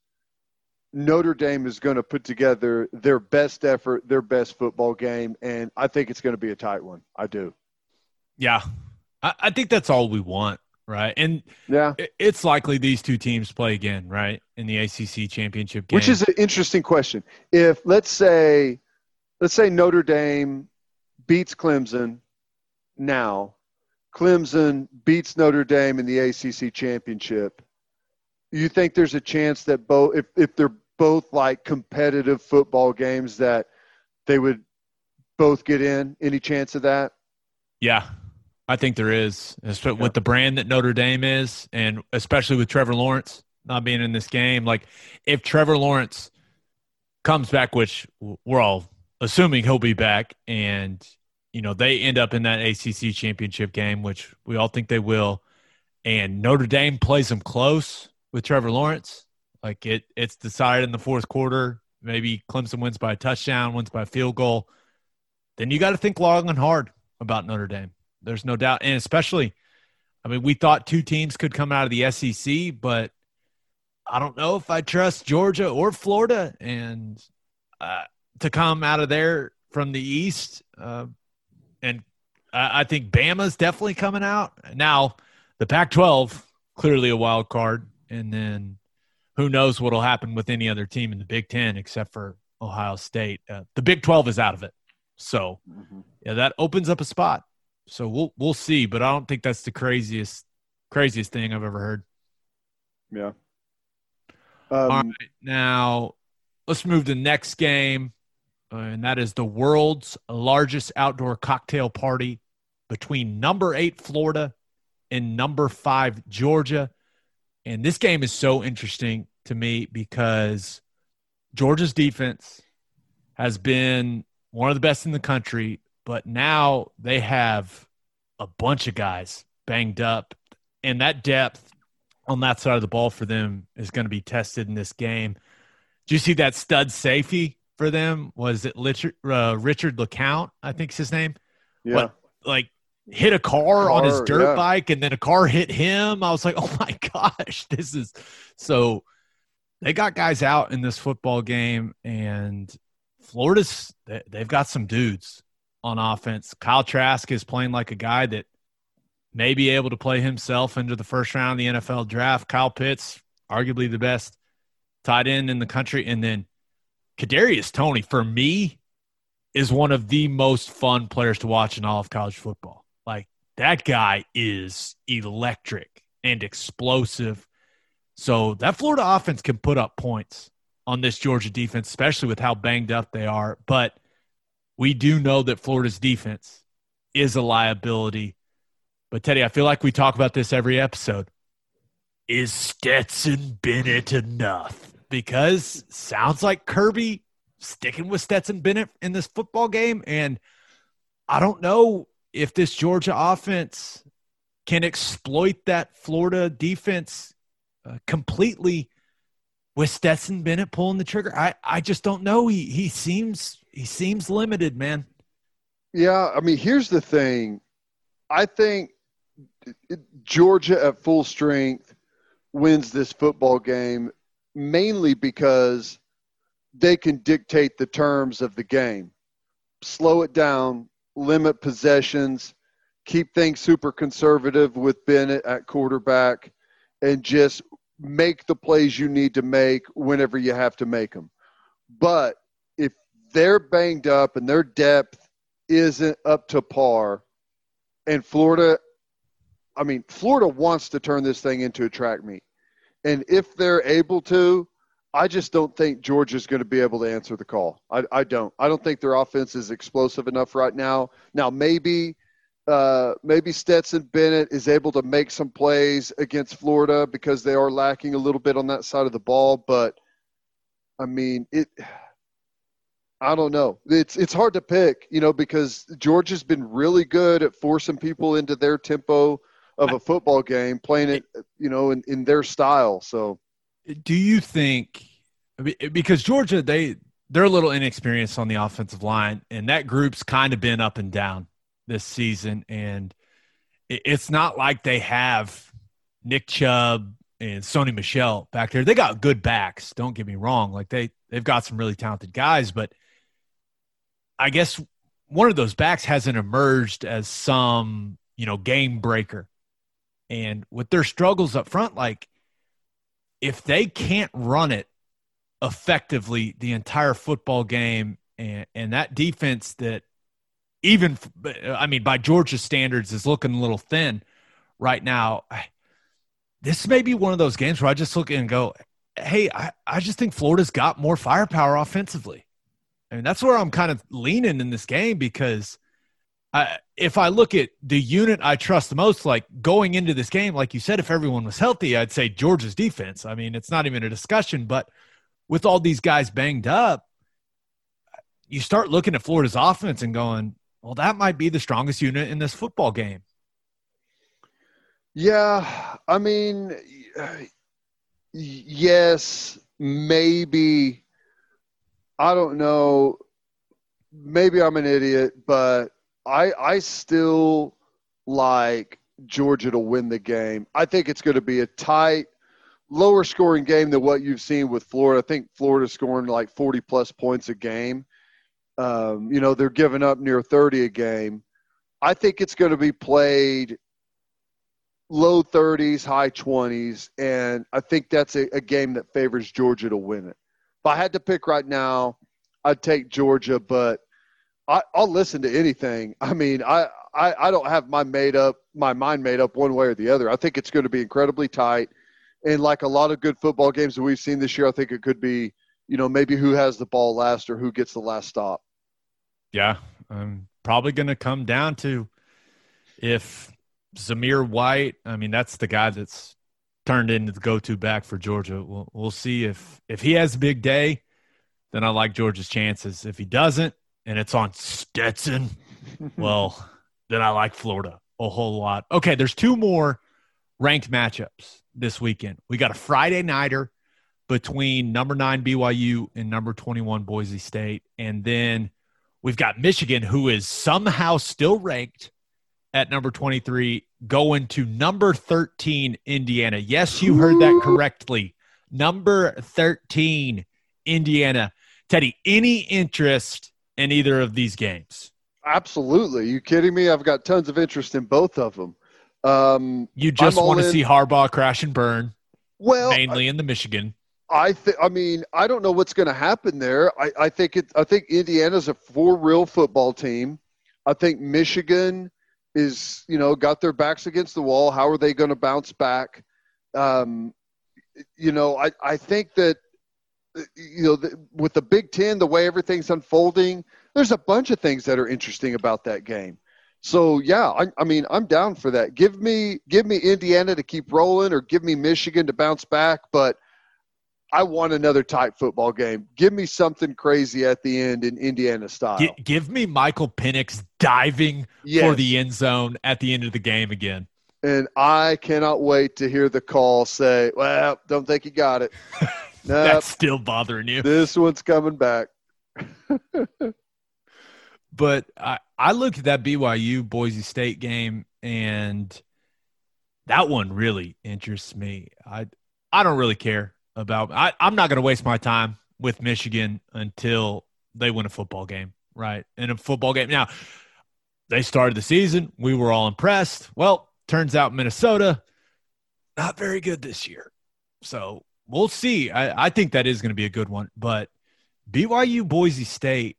Notre Dame is going to put together their best effort, their best football game, and I think it's going to be a tight one. I do. Yeah, I, I think that's all we want, right? And Yeah. it- it's likely these two teams play again, right, in the ACC championship game. Which is an interesting question. If let's say, let's say Notre Dame beats Clemson now, Clemson beats Notre Dame in the ACC championship. You think there's a chance that both, if if they're both like competitive football games, that they would both get in? Any chance of that? Yeah, I think there is, especially with the brand that Notre Dame is, and especially with Trevor Lawrence not being in this game. Like, if Trevor Lawrence comes back, which we're all assuming he'll be back, and you know they end up in that ACC championship game, which we all think they will, and Notre Dame plays them close with Trevor Lawrence, like it, it's decided in the fourth quarter. Maybe Clemson wins by a touchdown, wins by a field goal. Then you got to think long and hard about Notre Dame. There's no doubt. And especially, I mean, we thought two teams could come out of the SEC, but I don't know if I trust Georgia or Florida and uh, to come out of there from the East. Uh, and I, I think Bama's definitely coming out. Now, the Pac 12, clearly a wild card. And then who knows what will happen with any other team in the Big Ten except for Ohio State. Uh, the Big 12 is out of it. So, yeah, that opens up a spot. So we'll we'll see, but I don't think that's the craziest craziest thing I've ever heard. Yeah. Um, right, now let's move to the next game, uh, and that is the world's largest outdoor cocktail party between number eight Florida and number five Georgia. And this game is so interesting to me because Georgia's defense has been one of the best in the country, but now they have a bunch of guys banged up, and that depth on that side of the ball for them is going to be tested in this game. Do you see that stud safety for them? Was it Richard, uh, Richard LeCounte? I think's his name. yeah. What, like hit a car, on his dirt yeah. bike, and then a car hit him. I was like, oh my gosh, this is so. They got guys out in this football game, and Florida's they- they've got some dudes on offense. Kyle Trask is playing like a guy that may be able to play himself into the first round of the NFL draft. Kyle Pitts, arguably the best tight end in the country, and then Kadarius Toney for me is one of the most fun players to watch in all of college football. That guy is electric and explosive. So that Florida offense can put up points on this Georgia defense, especially with how banged up they are. But we do know that Florida's defense is a liability. But Teddy, I feel like we talk about this every episode. Is Stetson Bennett enough? Because sounds like Kirby sticking with Stetson Bennett in this football game. And I don't know if this Georgia offense can exploit that Florida defense uh, completely with Stetson Bennett pulling the trigger. I, I just don't know. He he seems he seems limited, man. Yeah, I mean, here's the thing. I think Georgia at full strength wins this football game mainly because they can dictate the terms of the game. Slow it down, limit possessions, keep things super conservative with Bennett at quarterback, and just make the plays you need to make whenever you have to make them. But if they're banged up and their depth isn't up to par, and Florida, I mean, Florida wants to turn this thing into a track meet. And if they're able to, I just don't think Georgia's going to be able to answer the call. I, I don't. I don't think their offense is explosive enough right now. Now maybe uh, maybe Stetson Bennett is able to make some plays against Florida because they are lacking a little bit on that side of the ball. But I mean, it. I don't know. It's it's hard to pick, you know, because Georgia's been really good at forcing people into their tempo of a football game, playing it, you know, in, in their style. So, do you think because Georgia they they're a little inexperienced on the offensive line, and that group's kind of been up and down this season, and it's not like they have Nick Chubb and Sony Michel back there. They got good backs. Don't get me wrong; like they they've got some really talented guys, but I guess one of those backs hasn't emerged as some you know game breaker, and with their struggles up front, like if they can't run it effectively the entire football game and, and that defense that even I mean by Georgia standards is looking a little thin right now. This may be one of those games where I just look and go, "Hey, I, I just think Florida's got more firepower offensively." I mean, that's where I'm kind of leaning in this game because I, if I look at the unit I trust the most, like going into this game, like you said, if everyone was healthy, I'd say Georgia's defense. I mean, it's not even a discussion, but with all these guys banged up, you start looking at Florida's offense and going, well, that might be the strongest unit in this football game. Yeah, I mean, yes, maybe. I don't know. Maybe I'm an idiot, but I I still like Georgia to win the game. I think it's going to be a tight lower scoring game than what you've seen with Florida. I think Florida's scoring like 40 plus points a game. Um, you know, they're giving up near 30 a game. I think it's going to be played low 30s, high 20s, and I think that's a, a game that favors Georgia to win it. If I had to pick right now, I'd take Georgia, but I, will listen to anything. I mean, I, I, I don't have my made up my mind made up one way or the other. I think it's going to be incredibly tight and like a lot of good football games that we've seen this year, I think it could be, you know, maybe who has the ball last or who gets the last stop. Yeah, I'm probably going to come down to if Zamir White. I mean, that's the guy that's turned into the go-to back for Georgia. We'll, we'll see if if he has a big day, then I like Georgia's chances. If he doesn't, and it's on Stetson, well, then I like Florida a whole lot. Okay, there's two more ranked matchups this weekend. We got a Friday nighter between number nine BYU and number 21 Boise State. And then we've got Michigan, who is somehow still ranked at number 23, going to number 13 Indiana. Yes, you heard that correctly. Number 13 Indiana. Teddy, any interest in either of these games? Absolutely. You kidding me? I've got tons of interest in both of them. Um, you just want to see Harbaugh crash and burn. Well, mainly I, in the Michigan. I think. I mean, I don't know what's going to happen there. I, I think it. I think Indiana's a for real football team. I think Michigan is, you know, got their backs against the wall. How are they going to bounce back? Um, you know, I, I think that, you know, the, with the Big Ten, the way everything's unfolding, there's a bunch of things that are interesting about that game. So yeah, I, I, mean, I'm down for that. Give me give me Indiana to keep rolling, or give me Michigan to bounce back. But I want another tight football game. Give me something crazy at the end in Indiana style. G- give me Michael Penix diving yes. for the end zone at the end of the game again. And I cannot wait to hear the call say, "Well, don't think you got it." nope, That's still bothering you. This one's coming back. but I, I looked at that BYU Boise State game and that one really interests me. I I don't really care about I, I'm not gonna waste my time with Michigan until they win a football game, right? In a football game. Now, they started the season. We were all impressed. Well, turns out Minnesota, not very good this year. So we'll see. I, I think that is going to be a good one. But BYU Boise State,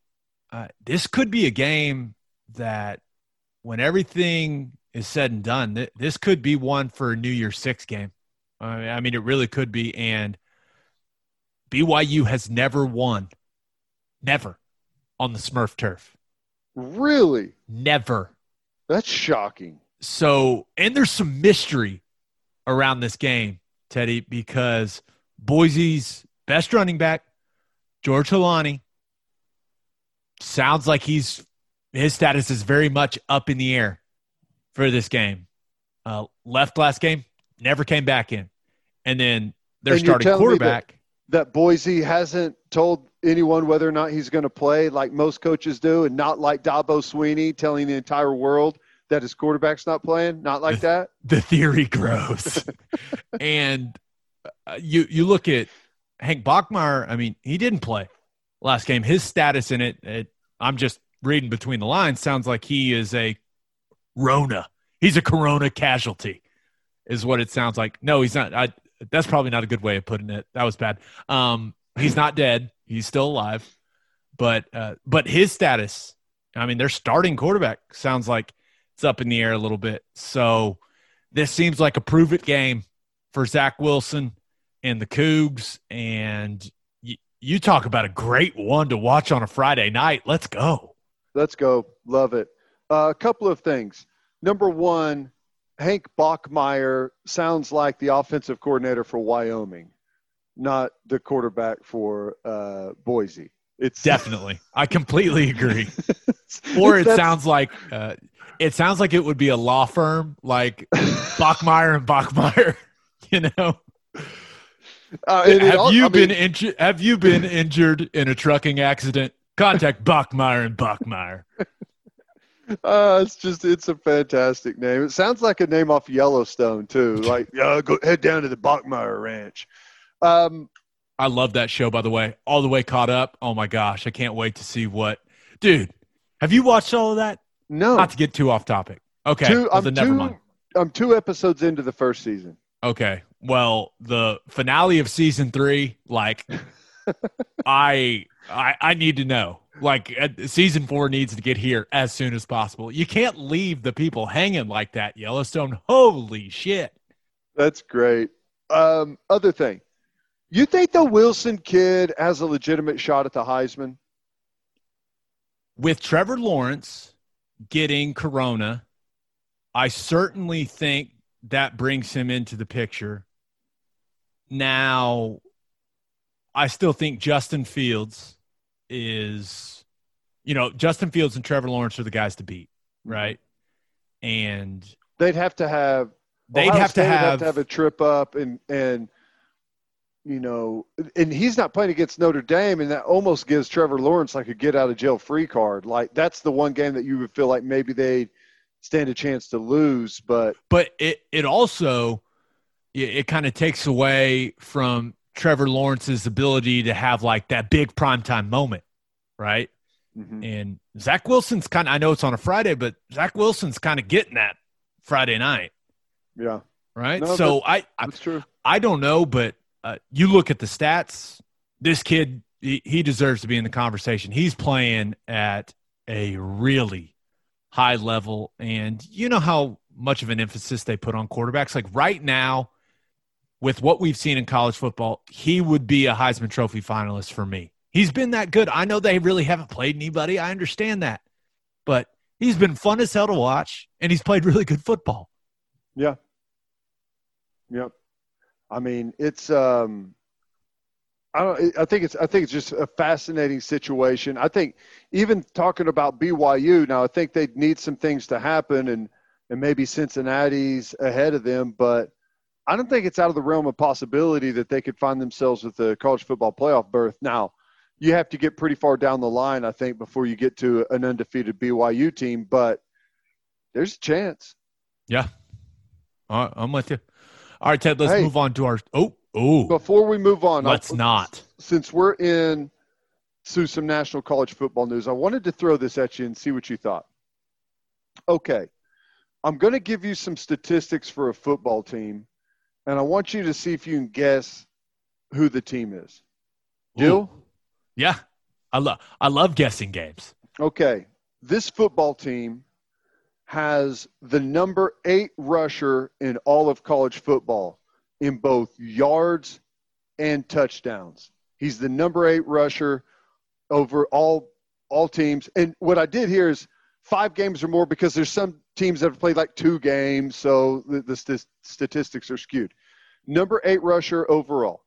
uh, this could be a game that when everything is said and done, th- this could be one for a New Year's Six game. I mean, it really could be. And BYU has never won, never on the Smurf turf. Really? Never. That's shocking. So, and there's some mystery around this game, Teddy, because Boise's best running back, George Holani, sounds like he's his status is very much up in the air for this game. Uh, left last game, never came back in, and then their And starting quarterback. That Boise hasn't told anyone whether or not he's going to play like most coaches do, and not like Dabo Swinney telling the entire world that his quarterback's not playing. Not like that. the theory grows. and you you look at Hank Bachmeier. I mean, he didn't play last game. His status in it, it, I'm just reading between the lines. Sounds like he is a Rona. He's a Corona casualty, is what it sounds like. No, he's not. I, that's probably not a good way of putting it. That was bad. Um, he's not dead. He's still alive. But uh, but his status. I mean, their starting quarterback sounds like it's up in the air a little bit. So this seems like a prove it game for Zach Wilson and the Cougs. And you, you talk about a great one to watch on a Friday night. Let's go. Let's go. Love it. Uh, a couple of things. Number one, Hank Bachmeier sounds like the offensive coordinator for Wyoming, not the quarterback for uh, Boise. It's Definitely. I completely agree. Or it That's- sounds like uh, it sounds like it would be a law firm like Bachmeier and Bachmeier. You know, uh, have you I been mean, injured? Have you been injured in a trucking accident? Contact Bachmeier and Bachmeier. Uh, it's just it's a fantastic name. It sounds like a name off Yellowstone too. Like, yeah, go head down to the Bachmeier Ranch. Um, I love that show, by the way. All the way caught up. Oh my gosh, I can't wait to see what, dude. Have you watched all of that? no, Not to get too off topic. Okay, two, well, I'm two, mind. I'm two episodes into the first season. Okay, well, the finale of season three, like, I, I, I need to know. Like, uh, season four needs to get here as soon as possible. You can't leave the people hanging like that, Yellowstone. Holy shit! That's great. Um, other thing, you think the Wilson kid has a legitimate shot at the Heisman? with Trevor Lawrence getting corona, I certainly think that brings him into the picture. Now, I still think Justin Fields is, you know, Justin Fields and Trevor Lawrence are the guys to beat, mm-hmm. right? And They'd have to have. they'd have to would have, to have a trip up and and you know, and he's not playing against Notre Dame, and that almost gives Trevor Lawrence like a get out of jail free card. Like that's the one game that you would feel like maybe they stand a chance to lose, but but it it also it, it kind of takes away from Trevor Lawrence's ability to have like that big primetime moment, right? mhm. And Zach Wilson's kind of, I know it's on a Friday, but Zach Wilson's kind of getting that Friday night, yeah, right? No, so I, I, that's true. I don't know, but uh, you look at the stats, this kid, he, he deserves to be in the conversation. He's playing at a really high level. And you know how much of an emphasis they put on quarterbacks? Like right now, with what we've seen in college football, he would be a Heisman Trophy finalist for me. He's been that good. I know they really haven't played anybody. I understand that. But he's been fun as hell to watch, and he's played really good football. Yeah. Yep. I mean, it's um I don't I think it's I think it's just a fascinating situation. I think even talking about BYU now, I think they need some things to happen and and maybe Cincinnati's ahead of them, but I don't think it's out of the realm of possibility that they could find themselves with the college football playoff berth. Now, you have to get pretty far down the line, I think, before you get to an undefeated BYU team, but there's a chance. Yeah. All right, I'm with you. All right, Ted, let's Hey. move on to our. Oh, oh. Before we move on, Let's I'll- not. Since we're in to some national college football news, I wanted to throw this at you and see what you thought. Okay, I'm going to give you some statistics for a football team, and I want you to see if you can guess who the team is. Jill? Ooh. Yeah. I love I love guessing games. Okay, this football team has the number eight rusher in all of college football in both yards and touchdowns. He's the number eight rusher over all all teams. And what I did here is five games or more because there's some teams that have played like two games, so the, the st- statistics are skewed. Number eight rusher overall.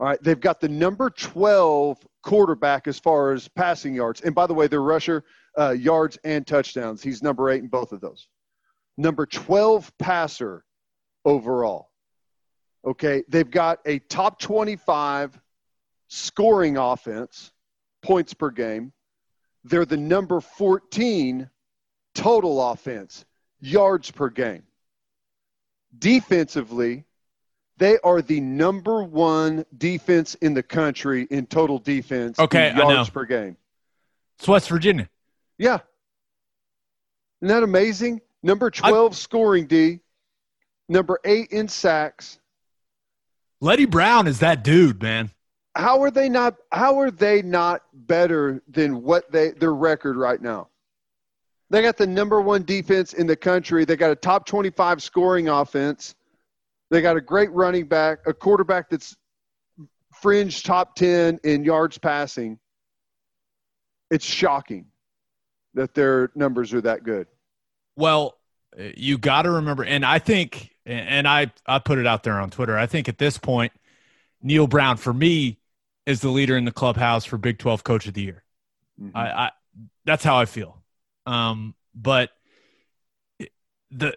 All right, they've got the number 12 quarterback as far as passing yards. And by the way, their rusher uh, yards and touchdowns. He's number eight in both of those. Number 12 passer overall. Okay, they've got a top 25 scoring offense, points per game. They're the number 14 total offense, yards per game. Defensively, they are the number one defense in the country in total defense. Okay, I yards know. per game. It's West Virginia. Yeah. Isn't that amazing? Number 12 scoring D, number eight in sacks. Leddie Brown is that dude, man. How are they not how are they not better than what they their record right now? They got the number one defense in the country. They got a top 25 scoring offense. They got a great running back, a quarterback that's fringe top 10 in yards passing. It's shocking that their numbers are that good. Well, you got to remember, and I think, and I I put it out there on Twitter. I think at this point, Neal Brown for me is the leader in the clubhouse for Big Twelve Coach of the Year. I, I that's how I feel. Um, but the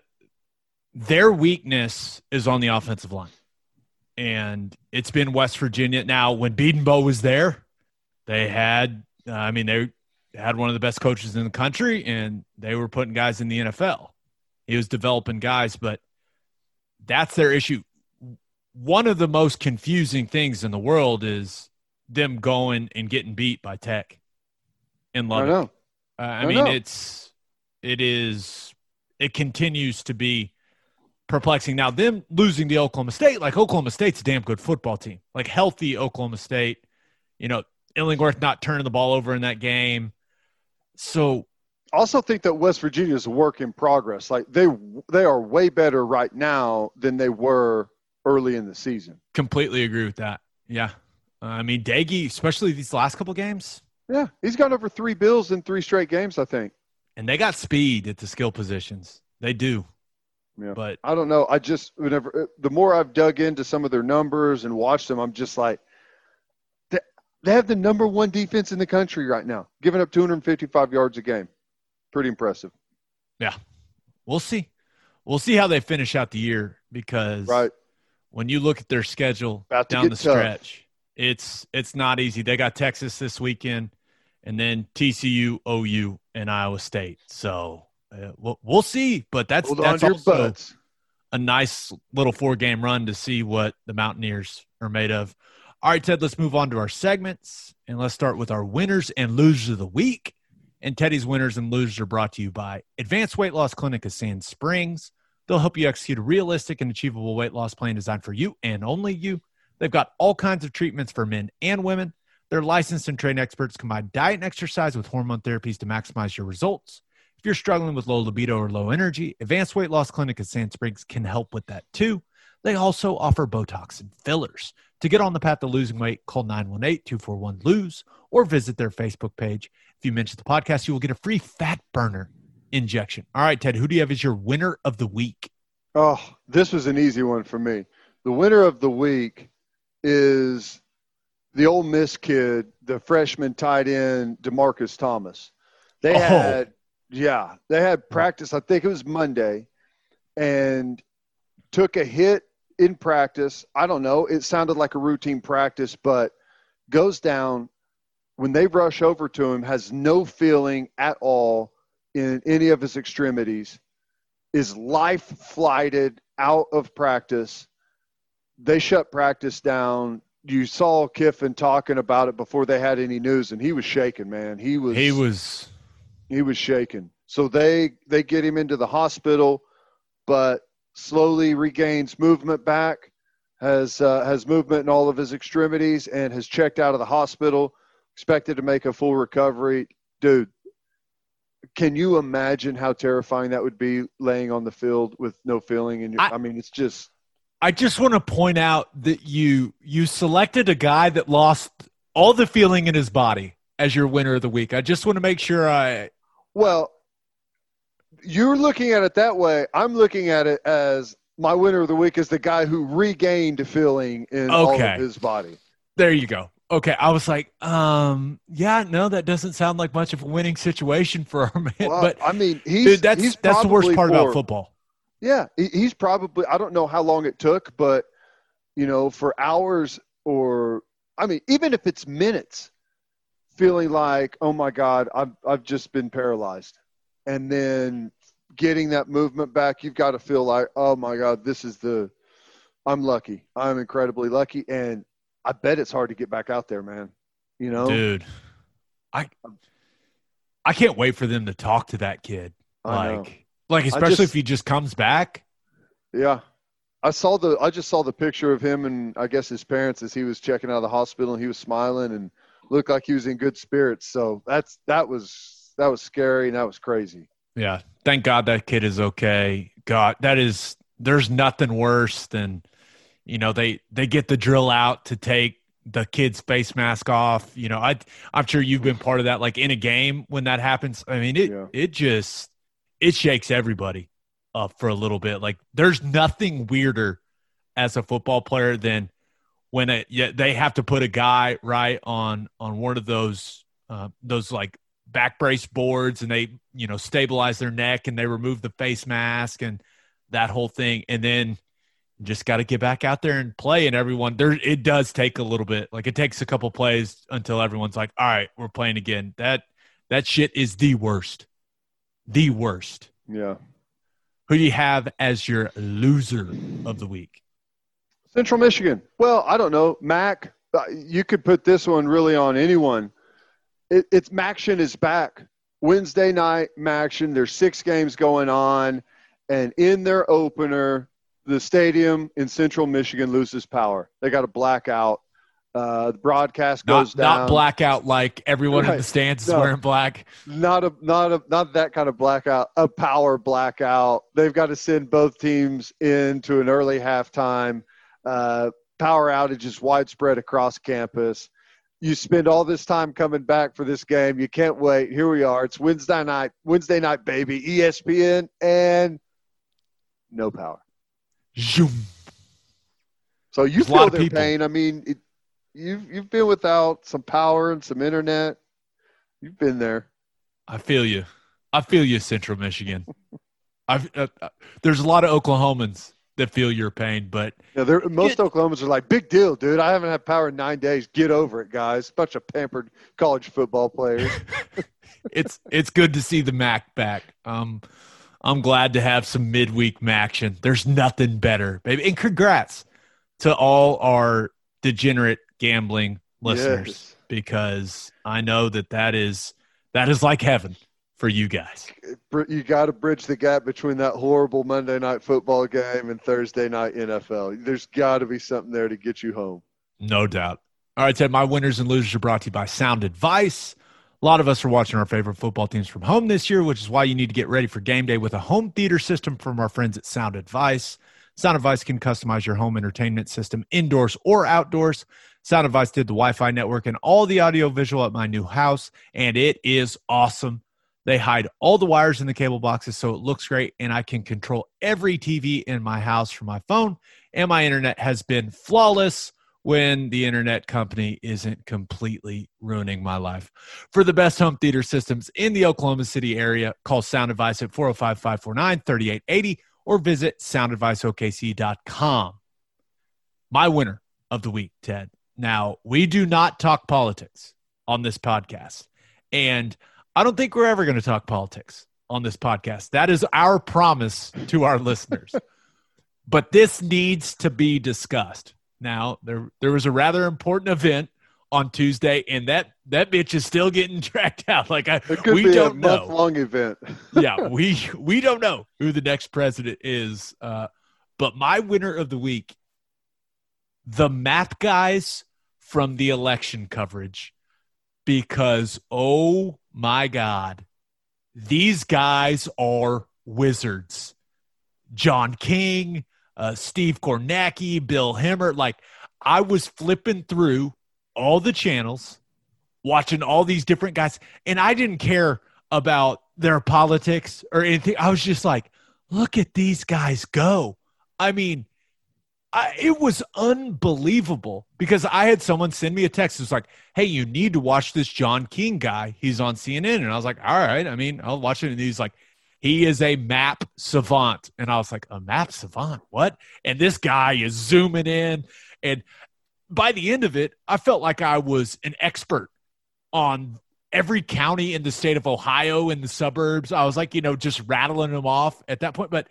their weakness is on the offensive line, and it's been West Virginia. Now, when Bedenbaugh was there, they had. Uh, I mean, they had one of the best coaches in the country, and they were putting guys in the NFL. He was developing guys, but that's their issue. One of the most confusing things in the world is them going and getting beat by Tech in I Lubbock. know. Uh, I, I mean, know. it's it is it continues to be perplexing. Now, them losing to Oklahoma State, like Oklahoma State's a damn good football team, like healthy Oklahoma State. You know, Illingworth not turning the ball over in that game. So also think that West Virginia is a work in progress. Like they they are way better right now than they were early in the season. completely agree with that. Yeah, uh, I mean, Doege, especially these last couple games, Yeah, he's got over three bills in three straight games. I think. and they got speed at the skill positions. They do. Yeah. But I don't know. I just whenever the more I've dug into some of their numbers and watched them, I'm just like, they, they have the number one defense in the country right now, giving up 255 yards a game. Pretty impressive, Yeah. we'll see. We'll see how they finish out the year because right? When you look at their schedule down the tough. stretch, it's it's not easy. They got Texas this weekend, and then TCU, OU, and Iowa State. So uh, we'll, we'll see. But that's Hold that's also butts. a nice little four game run to see what the Mountaineers are made of. All right, Ted, let's move on to our segments and let's start with our winners and losers of the week. And Teddy's winners and losers are brought to you by Advanced Weight Loss Clinic of Sand Springs. They'll help you execute a realistic and achievable weight loss plan designed for you and only you. They've got all kinds of treatments for men and women. Their licensed and trained experts combine diet and exercise with hormone therapies to maximize your results. If you're struggling with low libido or low energy, Advanced Weight Loss Clinic at Sand Springs can help with that too. They also offer Botox and fillers. To get on the path to losing weight, call 918 241 LOSE or visit their Facebook page. If you mention the podcast, you will get a free fat burner injection. All right, Ted, who do you have as your winner of the week? Oh, this was an easy one for me. The winner of the week is the Ole Miss kid, the freshman tight end Demarcus Thomas. They Oh. had, yeah, they had practice. I think it was Monday, and took a hit in practice. I don't know. It sounded like a routine practice, but goes down when they rush over to him. Has no feeling at all in any of his extremities is life flighted out of practice. They shut practice down. You saw Kiffin talking about it before they had any news, and he was shaking, man. He was He was he was shaking. So they they get him into the hospital, but slowly regains movement back, has uh, has movement in all of his extremities, and has checked out of the hospital. Expected to make a full recovery, dude. Can you imagine how terrifying that would be laying on the field with no feeling? And I- I mean, it's just I just want to point out that you you selected a guy that lost all the feeling in his body as your winner of the week. I just want to make sure I Well, you're looking at it that way. I'm looking at it as my winner of the week is the guy who regained feeling in all of his body. there you go. Okay, I was like, um, yeah, no, that doesn't sound like much of a winning situation for our man. Well, but I mean, he's dude, that's he's that's the worst part about football. Yeah, he's probably. I don't know how long it took, but you know, for hours or I mean, even if it's minutes, feeling like, oh my God, I've I've just been paralyzed, and then getting that movement back, you've got to feel like, oh my God, this is the. I'm lucky. I'm incredibly lucky, and I bet it's hard to get back out there, man. You know, Dude, I I can't wait for them to talk to that kid. I know. Like, like especially just- if he just comes back. Yeah. I saw the I just saw the picture of him and I guess his parents as he was checking out of the hospital and he was smiling and looked like he was in good spirits. So that's that was that was scary and that was crazy. Yeah. Thank God that kid is okay. God, that is there's nothing worse than you know, they they get the drill out to take the kid's face mask off. You know, I I'm sure you've been part of that like in a game when that happens. I mean, it Yeah. it just it shakes everybody up for a little bit. Like there's nothing weirder as a football player than when yeah, they have to put a guy right on on one of those uh, those like back brace boards and they you know stabilize their neck and they remove the face mask and that whole thing and then just got to get back out there and play and everyone there it does take a little bit like it takes a couple plays until everyone's like all right we're playing again that that shit is the worst the worst Yeah. who do you have as your loser of the week Central Michigan. Well, I don't know. Mac, uh, you could put this one really on anyone. It, it's MACtion is back. Wednesday night, MACtion. There's six games going on. And in their opener, the stadium in Central Michigan loses power. They got a blackout. Uh, the broadcast goes not, down. not blackout like everyone in the stands is No. wearing black. Not a not a not that kind of blackout a power blackout. They've got to send both teams into an early halftime. Uh, power outages widespread across campus. You spend all this time coming back for this game. You can't wait. Here we are. It's wednesday night wednesday night baby. Espn and no power Zoom. so you There's feel of their people. pain i mean it, you've you've been without some power and some internet you've been there I feel you. I feel you, Central Michigan. I've, uh, uh, there's a lot of Oklahomans that feel your pain, but Yeah, they're, most Oklahomans are like, big deal, dude. I haven't had power in nine days. Get over it, guys. Bunch of pampered college football players. it's it's good to see the Mac back. Um, I'm glad to have some midweek action. There's nothing better, baby. And congrats to all our degenerate gambling listeners Yes. because I know that that is that is like heaven for you guys. You got to bridge the gap between that horrible Monday night football game and Thursday night NFL. There's got to be something there to get you home. No doubt. All right, Ted, my winners and losers are brought to you by Sound Advice. A lot of us are watching our favorite football teams from home this year, which is why you need to get ready for game day with a home theater system from our friends at Sound Advice. Sound Advice can customize your home entertainment system indoors or outdoors. Sound Advice did the Wi Fi network and all the audio visual at my new house, and it is awesome. They hide all the wires in the cable boxes so it looks great, and I can control every TV in my house from my phone. And my internet has been flawless when the internet company isn't completely ruining my life. For the best home theater systems in the Oklahoma City area, call Sound Advice at 405 549 3880 or visit soundadviceokc.com. My winner of the week, Ted. Now, we do not talk politics on this podcast. And I don't think we're ever going to talk politics on this podcast. That is our promise to our listeners. But this needs to be discussed. Now, there there was a rather important event on Tuesday, and that that bitch is still getting tracked out. Like I, we don't know. long event. yeah, we we don't know who the next president is. Uh, but my winner of the week, the map guys from the election coverage, because oh my god, these guys are wizards. John King, uh, Steve Kornacki, Bill Hemmer. Like I was flipping through all the channels, watching all these different guys, and I didn't care about their politics or anything. I was just like, look at these guys go. I mean, I, it was unbelievable because I had someone send me a text. It was like, "Hey, you need to watch this John King guy. He's on CNN." And I was like, "All right. I mean, I'll watch it." And he's like, "He is a map savant." And I was like, "A map savant? What?" And this guy is zooming in, and by the end of it, I felt like I was an expert on every county in the state of Ohio in the suburbs. I was like, you know, just rattling them off at that point. But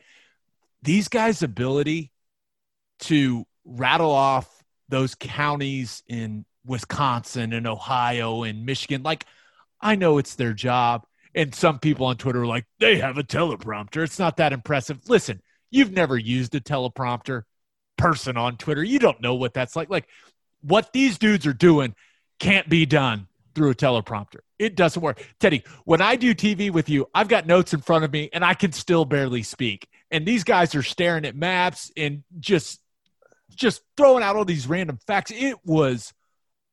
these guys' ability to rattle off those counties in Wisconsin and Ohio and Michigan. Like, I know it's their job. And some people on Twitter are like, they have a teleprompter. It's not that impressive. Listen, you've never used a teleprompter person on Twitter. You don't know what that's like. Like, what these dudes are doing can't be done through a teleprompter. It doesn't work. Teddy, when I do TV with you, I've got notes in front of me and I can still barely speak. And these guys are staring at maps and just just throwing out all these random facts. It was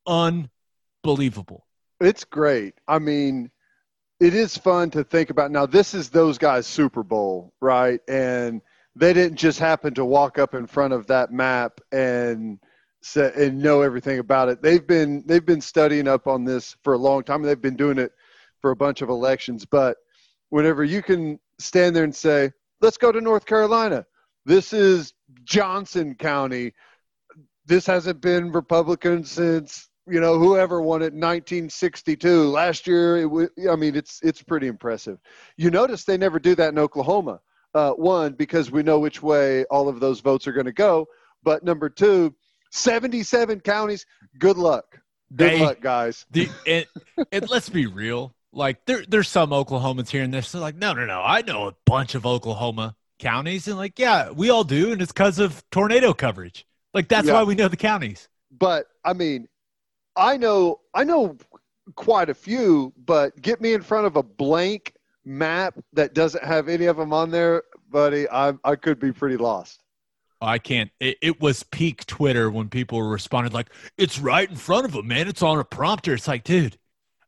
unbelievable. It's great. I mean, it is fun to think about. Now, this is those guys' Super Bowl, right? And they didn't just happen to walk up in front of that map and say, and know everything about it. They've been they've been studying up on this for a long time. They've been doing it for a bunch of elections. But whenever you can stand there and say, "Let's go to North Carolina," this is Johnson County. This hasn't been Republican since you know whoever won it in 1962. Last year, it w- I mean, it's it's pretty impressive. You notice they never do that in Oklahoma. Uh, one because we know which way all of those votes are going to go, but number two, 77 counties. Good luck. Good They- luck, guys. The, and, and let's be real. Like there, there's some Oklahomans here and there. So like, no, no, no. I know a bunch of Oklahoma counties, and like, yeah, we all do, and it's because of tornado coverage. Like that's Yeah. why we know the counties. But I mean, I know I know quite a few, but get me in front of a blank map that doesn't have any of them on there, buddy. I I could be pretty lost. I can't. It, it was peak Twitter when people responded like, "It's right in front of them, man. It's on a prompter." It's like, dude,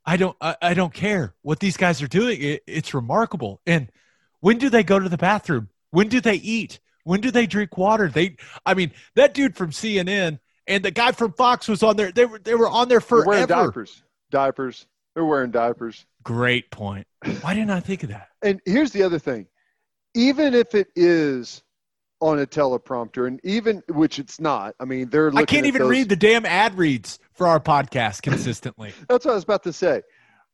I don't, I, I don't care what these guys are doing. It, it's remarkable. And when do they go to the bathroom? When do they eat? When do they drink water? They, I mean, that dude from CNN and the guy from Fox was on there. They were, they were on there They're wearing diapers. Diapers. They're wearing diapers. Great point. Why didn't I think of that? And here's the other thing. Even if it is on a teleprompter, and even which it's not, I mean, they're. I can't even those- read the damn ad reads for our podcast consistently. That's what I was about to say.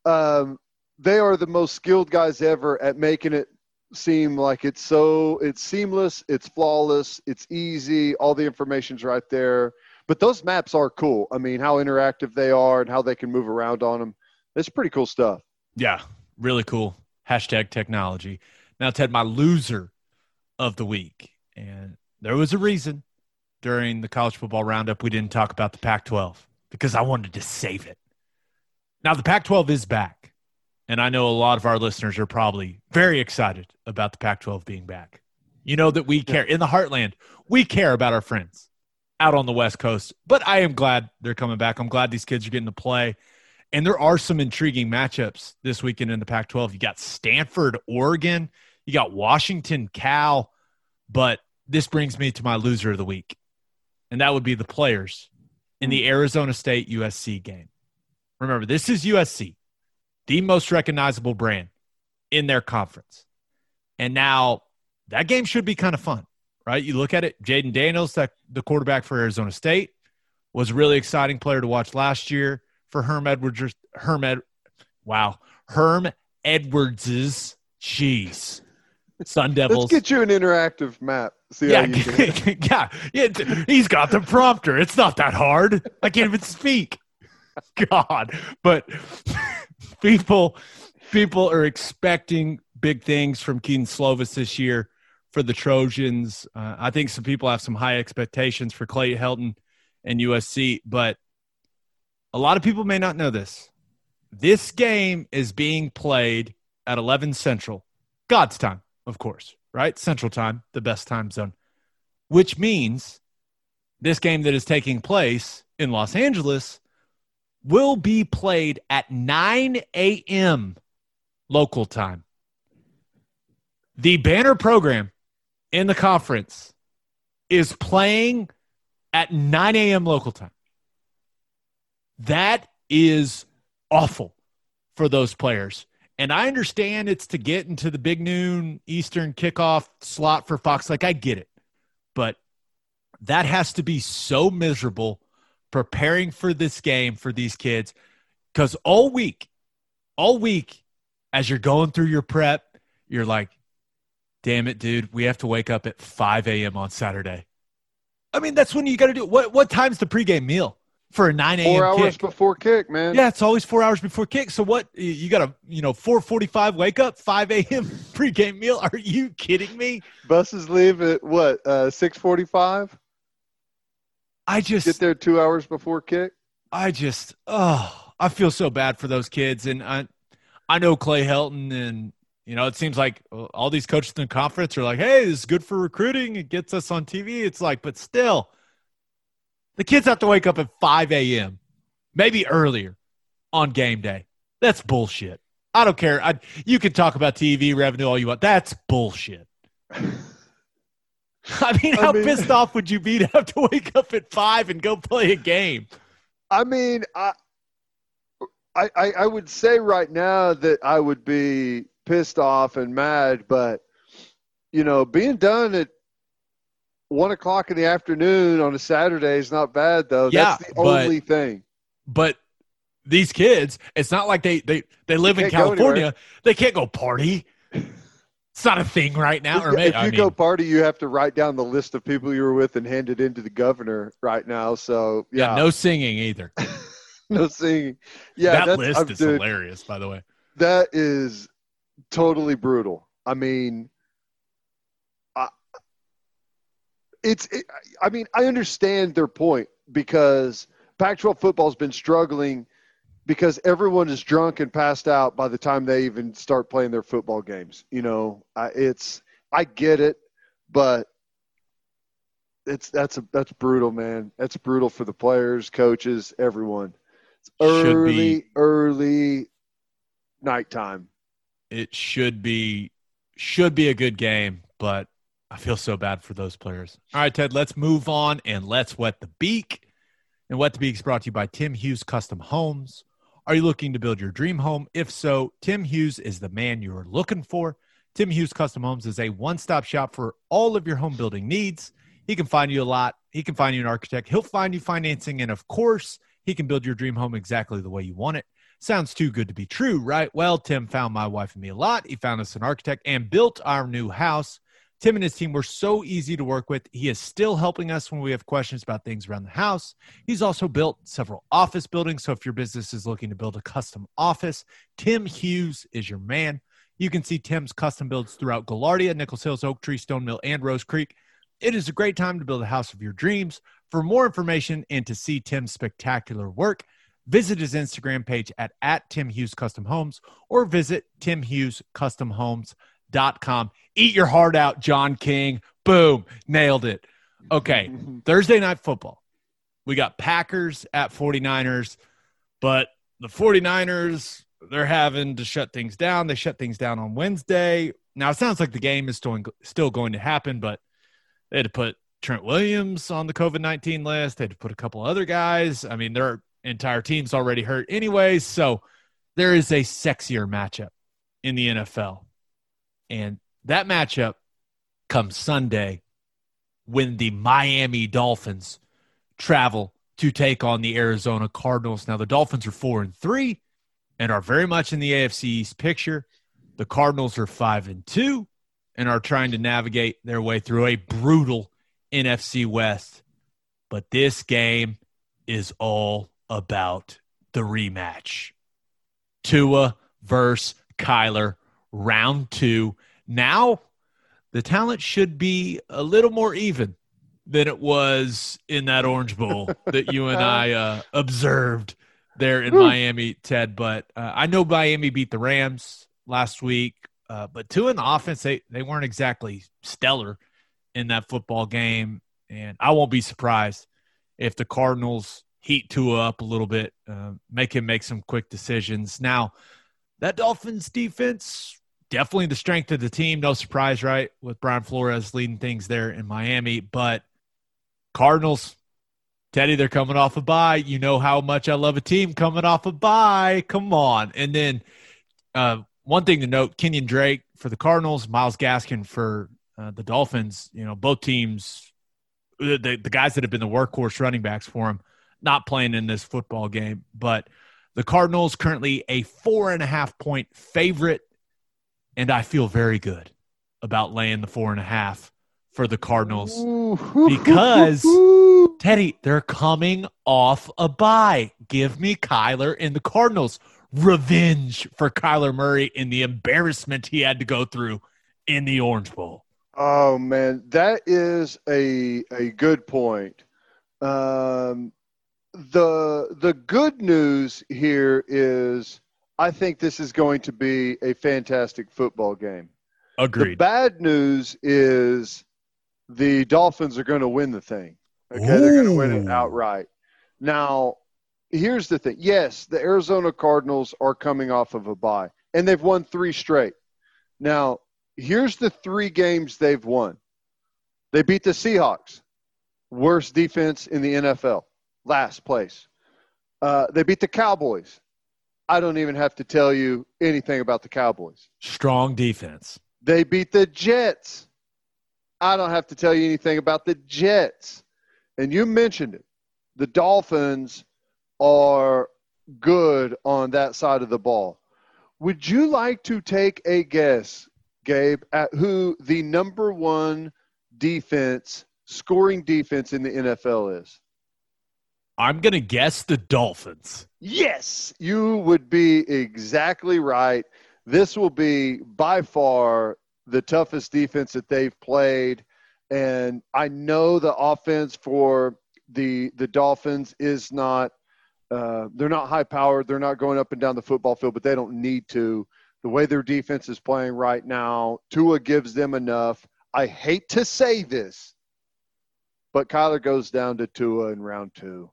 Um, they are the most skilled guys ever at making it seem like it's so it's seamless, it's flawless, it's easy. All the information's right there. But those maps are cool. I mean, how interactive they are and how they can move around on them. It's pretty cool stuff. Yeah, really cool. Hashtag technology. Now, Ted, my loser of the week. And there was a reason during the college football roundup we didn't talk about the Pac 12 because I wanted to save it. Now, the Pac 12 is back. And I know a lot of our listeners are probably very excited about the Pac 12 being back. You know that we care in the heartland, we care about our friends out on the West Coast. But I am glad they're coming back. I'm glad these kids are getting to play. And there are some intriguing matchups this weekend in the Pac 12. You got Stanford, Oregon, you got Washington, Cal. But this brings me to my loser of the week, and that would be the players in the Arizona State USC game. Remember, this is USC, the most recognizable brand in their conference. And now that game should be kind of fun, right? You look at it, Jayden Daniels, that the quarterback for Arizona State, was a really exciting player to watch last year for Herm Edwards. Herm Ed, wow, Herm Edwards's jeez, Sun Devils. Let's get you an interactive map. See yeah, how you can. yeah, yeah. He's got the prompter. It's not that hard. I can't even speak. God, but people, people are expecting big things from Kedon Slovis this year for the Trojans. Uh, I think some people have some high expectations for Clay Helton and USC, but a lot of people may not know this. This game is being played at 11 Central, God's time, of course, right? Central time, the best time zone. which means this game that is taking place in Los Angeles will be played at 9 a.m. local time. The banner program in the conference is playing at 9 a.m. local time. That is awful for those players. And I understand it's to get into the big noon Eastern kickoff slot for Fox. Like, I get it. But that has to be so miserable preparing for this game for these kids. Because all week, all week, as you're going through your prep, you're like, damn it, dude, we have to wake up at 5 a.m. on Saturday. I mean, that's when you got to do it. What, what time's the pregame meal? for a 9 a.m. Four hours kick. before kick, man. Yeah, it's always four hours before kick. So what? You got a you know 4:45 wake up, 5 a.m. pregame meal. Are you kidding me? Buses leave at what? Uh, 6:45. I just Get there two hours before kick. I just oh I feel so bad for those kids, and I I know Clay Helton, and you know it seems like uh, all these coaches in the conference are like, hey, this is good for recruiting. It gets us on TV. It's like, but still the kids have to wake up at 5 a.m., maybe earlier on game day. That's bullshit. I don't care. I, you can talk about TV revenue all you want. That's bullshit. I mean, how I mean- pissed off would you be to have to wake up at five and go play a game? I mean, I, I, I I would say right now that I would be pissed off and mad, but you know, being done at one o'clock in the afternoon on a Saturday is not bad, though. Yeah, That's the but- only thing. But these kids, it's not like they they, they live in California. They can't go party. It's not a thing right now. Or if you I go party, you have to write down the list of people you were with and hand it in to the governor right now. So yeah, yeah, no singing either. no singing. Yeah, that list I'm- is dude, hilarious, by the way. that is totally brutal. I mean, I, it's. It, I mean, I understand their point because Pac-12 football's been struggling because everyone is drunk and passed out by the time they even start playing their football games. You know, I, it's. I get it, but it's that's a that's brutal, man. That's brutal for the players, coaches, everyone. It's early, early nighttime. It should be should be a good game, but I feel so bad for those players. All right, Ted, let's move on and let's wet the beak. And wet the beak is brought to you by Tim Hughes Custom Homes. Are you looking to build your dream home? If so, Tim Hughes is the man you are looking for. Tim Hughes Custom Homes is a one-stop shop for all of your home building needs. He can find you a lot. He can find you an architect. He'll find you financing, and of course, he can build your dream home exactly the way you want it. Sounds too good to be true, right? Well, Tim found my wife and me a lot. He found us an architect and built our new house. Tim and his team were so easy to work with. He is still helping us when we have questions about things around the house. He's also built several office buildings. So if your business is looking to build a custom office, Tim Hughes is your man. You can see Tim's custom builds throughout Gaillardia, Nichols Hills, Oak Tree, Stone Mill, and Rose Creek. It is a great time to build a house of your dreams. For more information and to see Tim's spectacular work, visit his Instagram page at, at Tim Hughes Custom Homes or visit timhughescustomhomes.com. Eat your heart out, John King. Boom, nailed it. Okay, Thursday night football. We got Packers at 49ers, but the 49ers, they're having to shut things down. They shut things down on Wednesday. Now, it sounds like the game is still, still going to happen, but they had to put Trent Williams on the COVID 19 list. They had to put a couple other guys. I mean, their entire team's already hurt anyways. So there is a sexier matchup in the NFL. And that matchup comes Sunday when the Miami Dolphins travel to take on the Arizona Cardinals. Now, the Dolphins are four and three and are very much in the AFC East picture. The Cardinals are five and two and are trying to navigate their way through a brutal NFC West. But this game is all about the rematch. Tua versus Kyler, round Tua. Now, the talent should be a little more even than it was in that Orange Bowl that you and I uh, observed there in Miami, Ted. But uh, I know Miami beat the Rams last week, uh, but two in the offense, they, they weren't exactly stellar. in that football game, and I won't be surprised if the Cardinals heat Tua up a little bit, uh, make him make some quick decisions. Now, that Dolphins defense definitely the strength of the team. No surprise, right? With Brian Flores leading things there in Miami, but Cardinals, Teddy, they're coming off a bye. You know how much I love a team coming off a bye. Come on, and then uh, one thing to note: Kenyan Drake for the Cardinals, Myles Gaskin for uh, the Dolphins. You know, both teams, the, the guys that have been the workhorse running backs for them, not playing in this football game. But the Cardinals currently a four and a half point favorite, and I feel very good about laying the four and a half for the Cardinals because Teddy, they're coming off a bye. Give me Kyler and the Cardinals revenge for Kyler Murray in the embarrassment he had to go through in the Orange Bowl. Oh man, that is a a good point. Um, the the good news here is I think this is going to be a fantastic football game. Agreed. The bad news is the Dolphins are going to win the thing. Okay, Ooh. they're going to win it outright. Now, here's the thing. Yes, the Arizona Cardinals are coming off of a bye, and they've won three straight. Now, here's the three games they've won. They beat the Seahawks, worst defense in the NFL, last place. Uh, they beat the Cowboys. I don't even have to tell you anything about the Cowboys. Strong defense. They beat the Jets. I don't have to tell you anything about the Jets. And you mentioned it. The Dolphins are good on that side of the ball. Would you like to take a guess, Gabe, at who the number one defense, scoring defense in the NFL is? I'm going to guess the Dolphins. Yes, you would be exactly right. This will be by far the toughest defense that they've played. And I know the offense for the the Dolphins is not uh, they're not high powered. They're not going up and down the football field, but they don't need to. The way their defense is playing right now, Tua gives them enough. I hate to say this, but Kyler goes down to Tua in round two.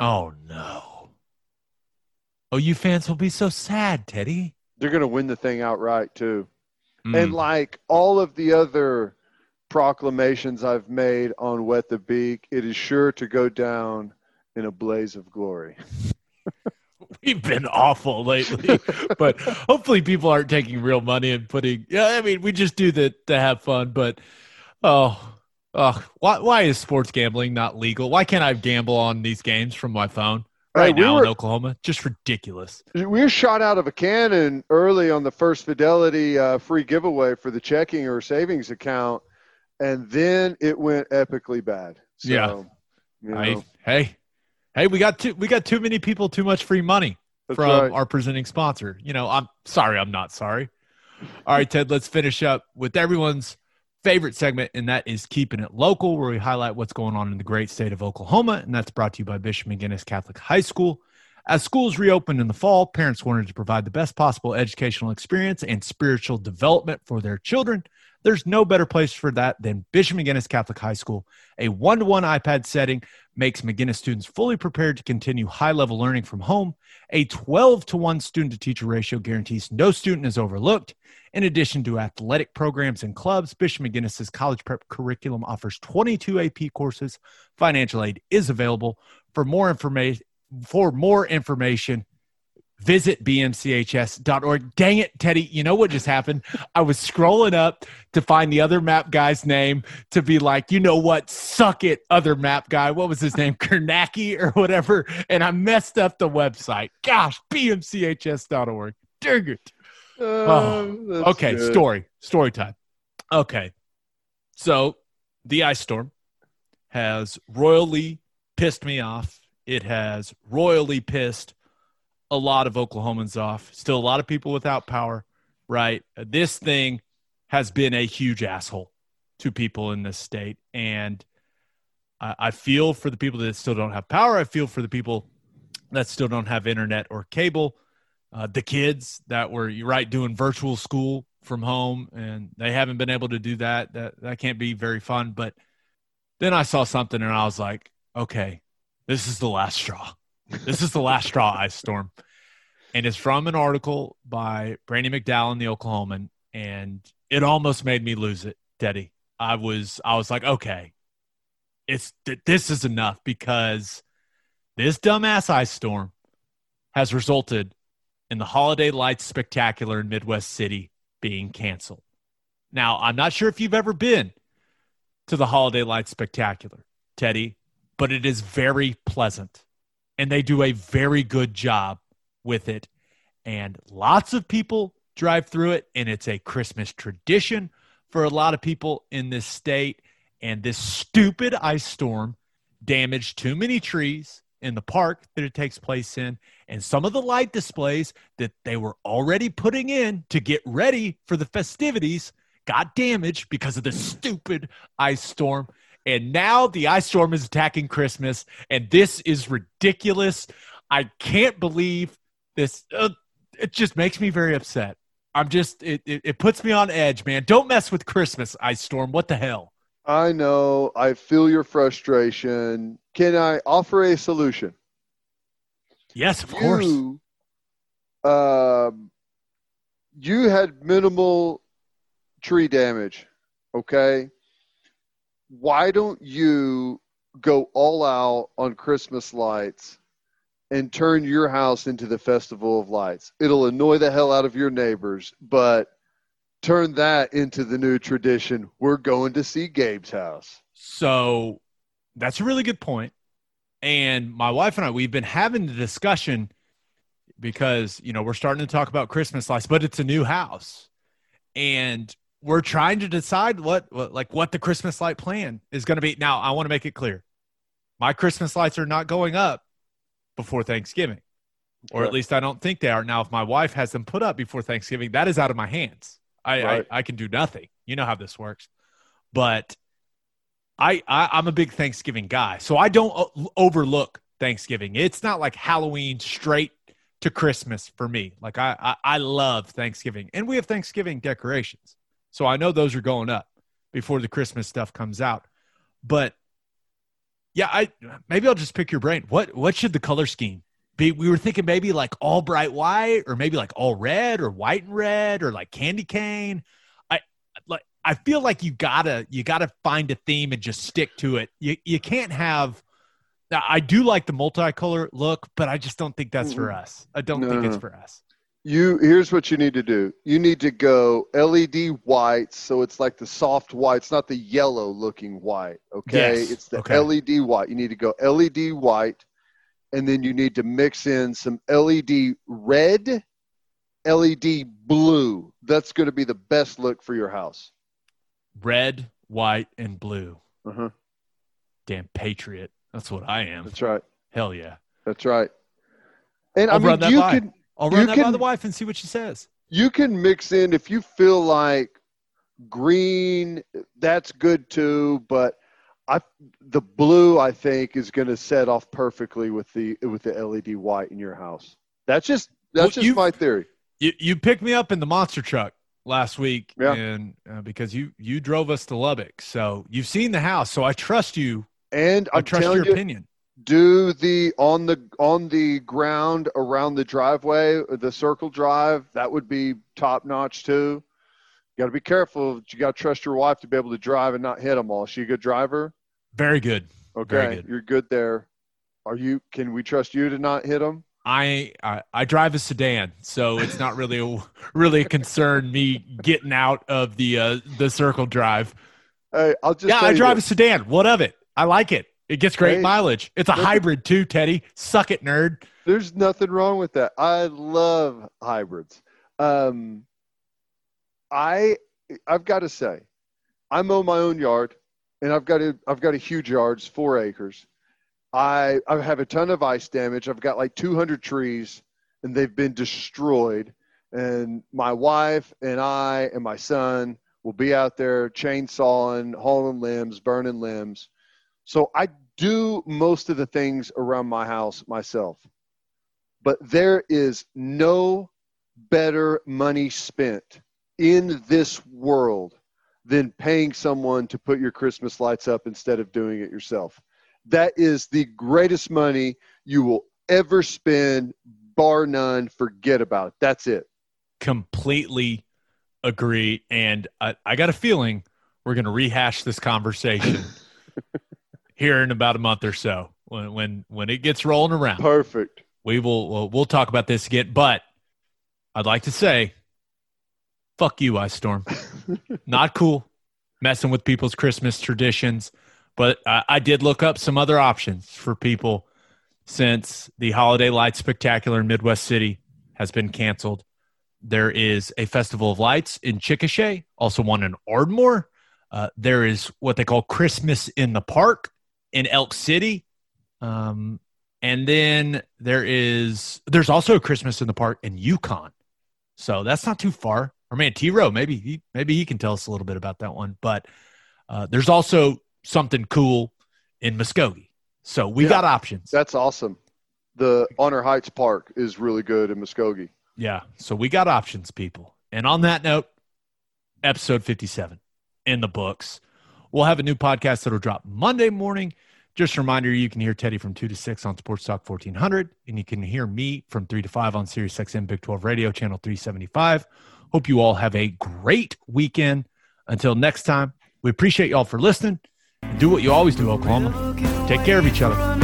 Oh no. Oh, you fans will be so sad, Teddy. They're going to win the thing outright too. Mm. And like all of the other proclamations I've made on Wet the Beak, it is sure to go down in a blaze of glory. We've been awful lately, but hopefully people aren't taking real money and putting. Yeah, I mean, we just do that to have fun. But oh, oh, why why is sports gambling not legal? Why can't I gamble on these games from my phone? right we now were, in Oklahoma. Just ridiculous. We were shot out of a cannon early on the first Fidelity uh, free giveaway for the checking or savings account, and then it went epically bad. So, yeah. You know. I, hey, hey, we got too we got too many people, too much free money That's from right. our presenting sponsor. You know, I'm sorry, I'm not sorry. All right, Ted, let's finish up with everyone's favorite segment, and that is Keeping It Local, where we highlight what's going on in the great state of Oklahoma. And that's brought to you by Bishop McGuinness Catholic High School. As schools reopened in the fall, parents wanted to provide the best possible educational experience and spiritual development for their children. There's no better place for that than Bishop McGuinness Catholic High School. A one to one iPad setting makes McGuinness students fully prepared to continue high level learning from home. A 12 to 1 student to teacher ratio guarantees no student is overlooked. In addition to athletic programs and clubs, Bishop McGuinness's college prep curriculum offers 22 AP courses. Financial aid is available. For more information, for more information, visit bmchs.org. Dang it, Teddy. You know what just happened? I was scrolling up to find the other map guy's name to be like, you know what? Suck it, other map guy. What was his name? Kornacki or whatever. And I messed up the website. Gosh, bmchs.org. Dang it. Uh, oh, okay, good. story. Story time. Okay. So the ice storm has royally pissed me off. It has royally pissed a lot of Oklahomans off. Still a lot of people without power, right? This thing has been a huge asshole to people in this state. And I, I feel for the people that still don't have power. I feel for the people that still don't have internet or cable. Uh, the kids that were right doing virtual school from home, and they haven't been able to do that. That that can't be very fun. But then I saw something, and I was like, okay, this is the last straw. This is the last straw, Ice Storm. And it's from an article by Brandy McDowell in the Oklahoman, and it almost made me lose it, Teddy. I was I was like, okay, it's this is enough because this dumbass ice storm has resulted in the holiday lights spectacular in Midwest City being canceled. Now, I'm not sure if you've ever been to the holiday lights spectacular, Teddy, but it is very pleasant and they do a very good job with it. And lots of people drive through it, and it's a Christmas tradition for a lot of people in this state. And this stupid ice storm damaged too many trees in the park that it takes place in. And some of the light displays that they were already putting in to get ready for the festivities got damaged because of the stupid ice storm. And now the ice storm is attacking Christmas. And this is ridiculous. I can't believe this. Uh, it just makes me very upset. I'm just it, it, it puts me on edge, man. Don't mess with Christmas, Ice Storm. What the hell? I know. I feel your frustration. Can I offer a solution? Yes, of course. You, um, you had minimal tree damage. Okay. Why don't you go all out on Christmas lights and turn your house into the festival of lights. It'll annoy the hell out of your neighbors, but turn that into the new tradition. We're going to see Gabe's house. So that's a really good point. And my wife and I, we've been having the discussion because, you know, we're starting to talk about Christmas lights, but it's a new house. And we're trying to decide what, what like what the Christmas light plan is going to be. Now, I want to make it clear. My Christmas lights are not going up before Thanksgiving, or at least I don't think they are. Now, if my wife has them put up before Thanksgiving, that is out of my hands. I, right. I, I, can do nothing. You know how this works. But I, I I'm a big Thanksgiving guy, so I don't uh, overlook Thanksgiving. It's not like Halloween straight to Christmas for me. Like I, I, I love Thanksgiving, and we have Thanksgiving decorations, so I know those are going up before the Christmas stuff comes out. But yeah, I maybe I'll just pick your brain. What what should the color scheme be? We were thinking maybe like all bright white, or maybe like all red, or white and red, or like candy cane. I like I feel like you gotta you gotta find a theme and just stick to it. You you can't have. I do like the multicolor look, but I just don't think that's for us. I don't no, think it's for us you here's what you need to do. You need to go led white so it's like the soft white. It's not the yellow looking white okay? Yes. it's the okay. led white. You need to go led white and then you need to mix in some led red led blue. That's going to be the best look for your house. Red white and blue. Uh-huh. damn patriot. That's what i am. That's right. Hell yeah. That's right. And I'll i mean you by. I'll run you that can, by the wife and see what she says. You can mix in if you feel like green, that's good too. But I, the blue, I think, is going to set off perfectly with the with the LED white in your house. That's just that's well, just my theory. You you picked me up in the monster truck last week, yeah. and uh, because you you drove us to Lubbock, so you've seen the house, so I trust you. And I trust your you, opinion do the on the on the ground around the driveway the circle drive that would be top notch too you got to be careful you got to trust your wife to be able to drive and not hit them all is she a good driver very good okay very good. you're good there are you can we trust you to not hit them I, I, I drive a sedan, so it's not really a, really a concern me getting out of the uh, the circle drive. Hey, I'll just yeah, I drive a sedan. What of it? I like it. It gets great hey, mileage. It's a hybrid too, Teddy. Suck it, nerd. There's nothing wrong with that. I love hybrids. Um, I I've got to say, I mow my own yard, and I've got a I've got a huge yard, it's four acres. I I have a ton of ice damage. I've got like 200 trees, and they've been destroyed. And my wife and I and my son will be out there chainsawing, hauling limbs, burning limbs so I do most of the things around my house myself. But there is no better money spent in this world than paying someone to put your Christmas lights up instead of doing it yourself. That is the greatest money you will ever spend, bar none. Forget about it. That's it. Completely agree. And I, I got a feeling we're going to rehash this conversation here in about a month or so when when when it gets rolling around. Perfect. We will we'll, we'll talk about this again. But I'd like to say, fuck you, Ice Storm. Not cool. Messing with people's Christmas traditions. But I, I did look up some other options for people since the Holiday Lights Spectacular in Midwest City has been canceled. There is a Festival of Lights in Chickasha, also one in Ardmore. Uh, there is what they call Christmas in the Park in Elk City. Um, and then there is there's also a Christmas in the Park in Yukon. So that's not too far. Or man, T Row, maybe he maybe he can tell us a little bit about that one. But uh, there's also something cool in Muskogee. So we Yeah. got options. That's awesome. The Honor Heights Park is really good in Muskogee. Yeah. So we got options, people. And on that note, episode 57 in the books. We'll have a new podcast that'll drop Monday morning. Just a reminder, you can hear Teddy from 2 to 6 on Sports Talk 1400, and you can hear me from 3 to 5 on Sirius XM Big 12 Radio, channel 375. Hope you all have a great weekend. Until next time, we appreciate y'all for listening. Do what you always do, Oklahoma. Take care of each other.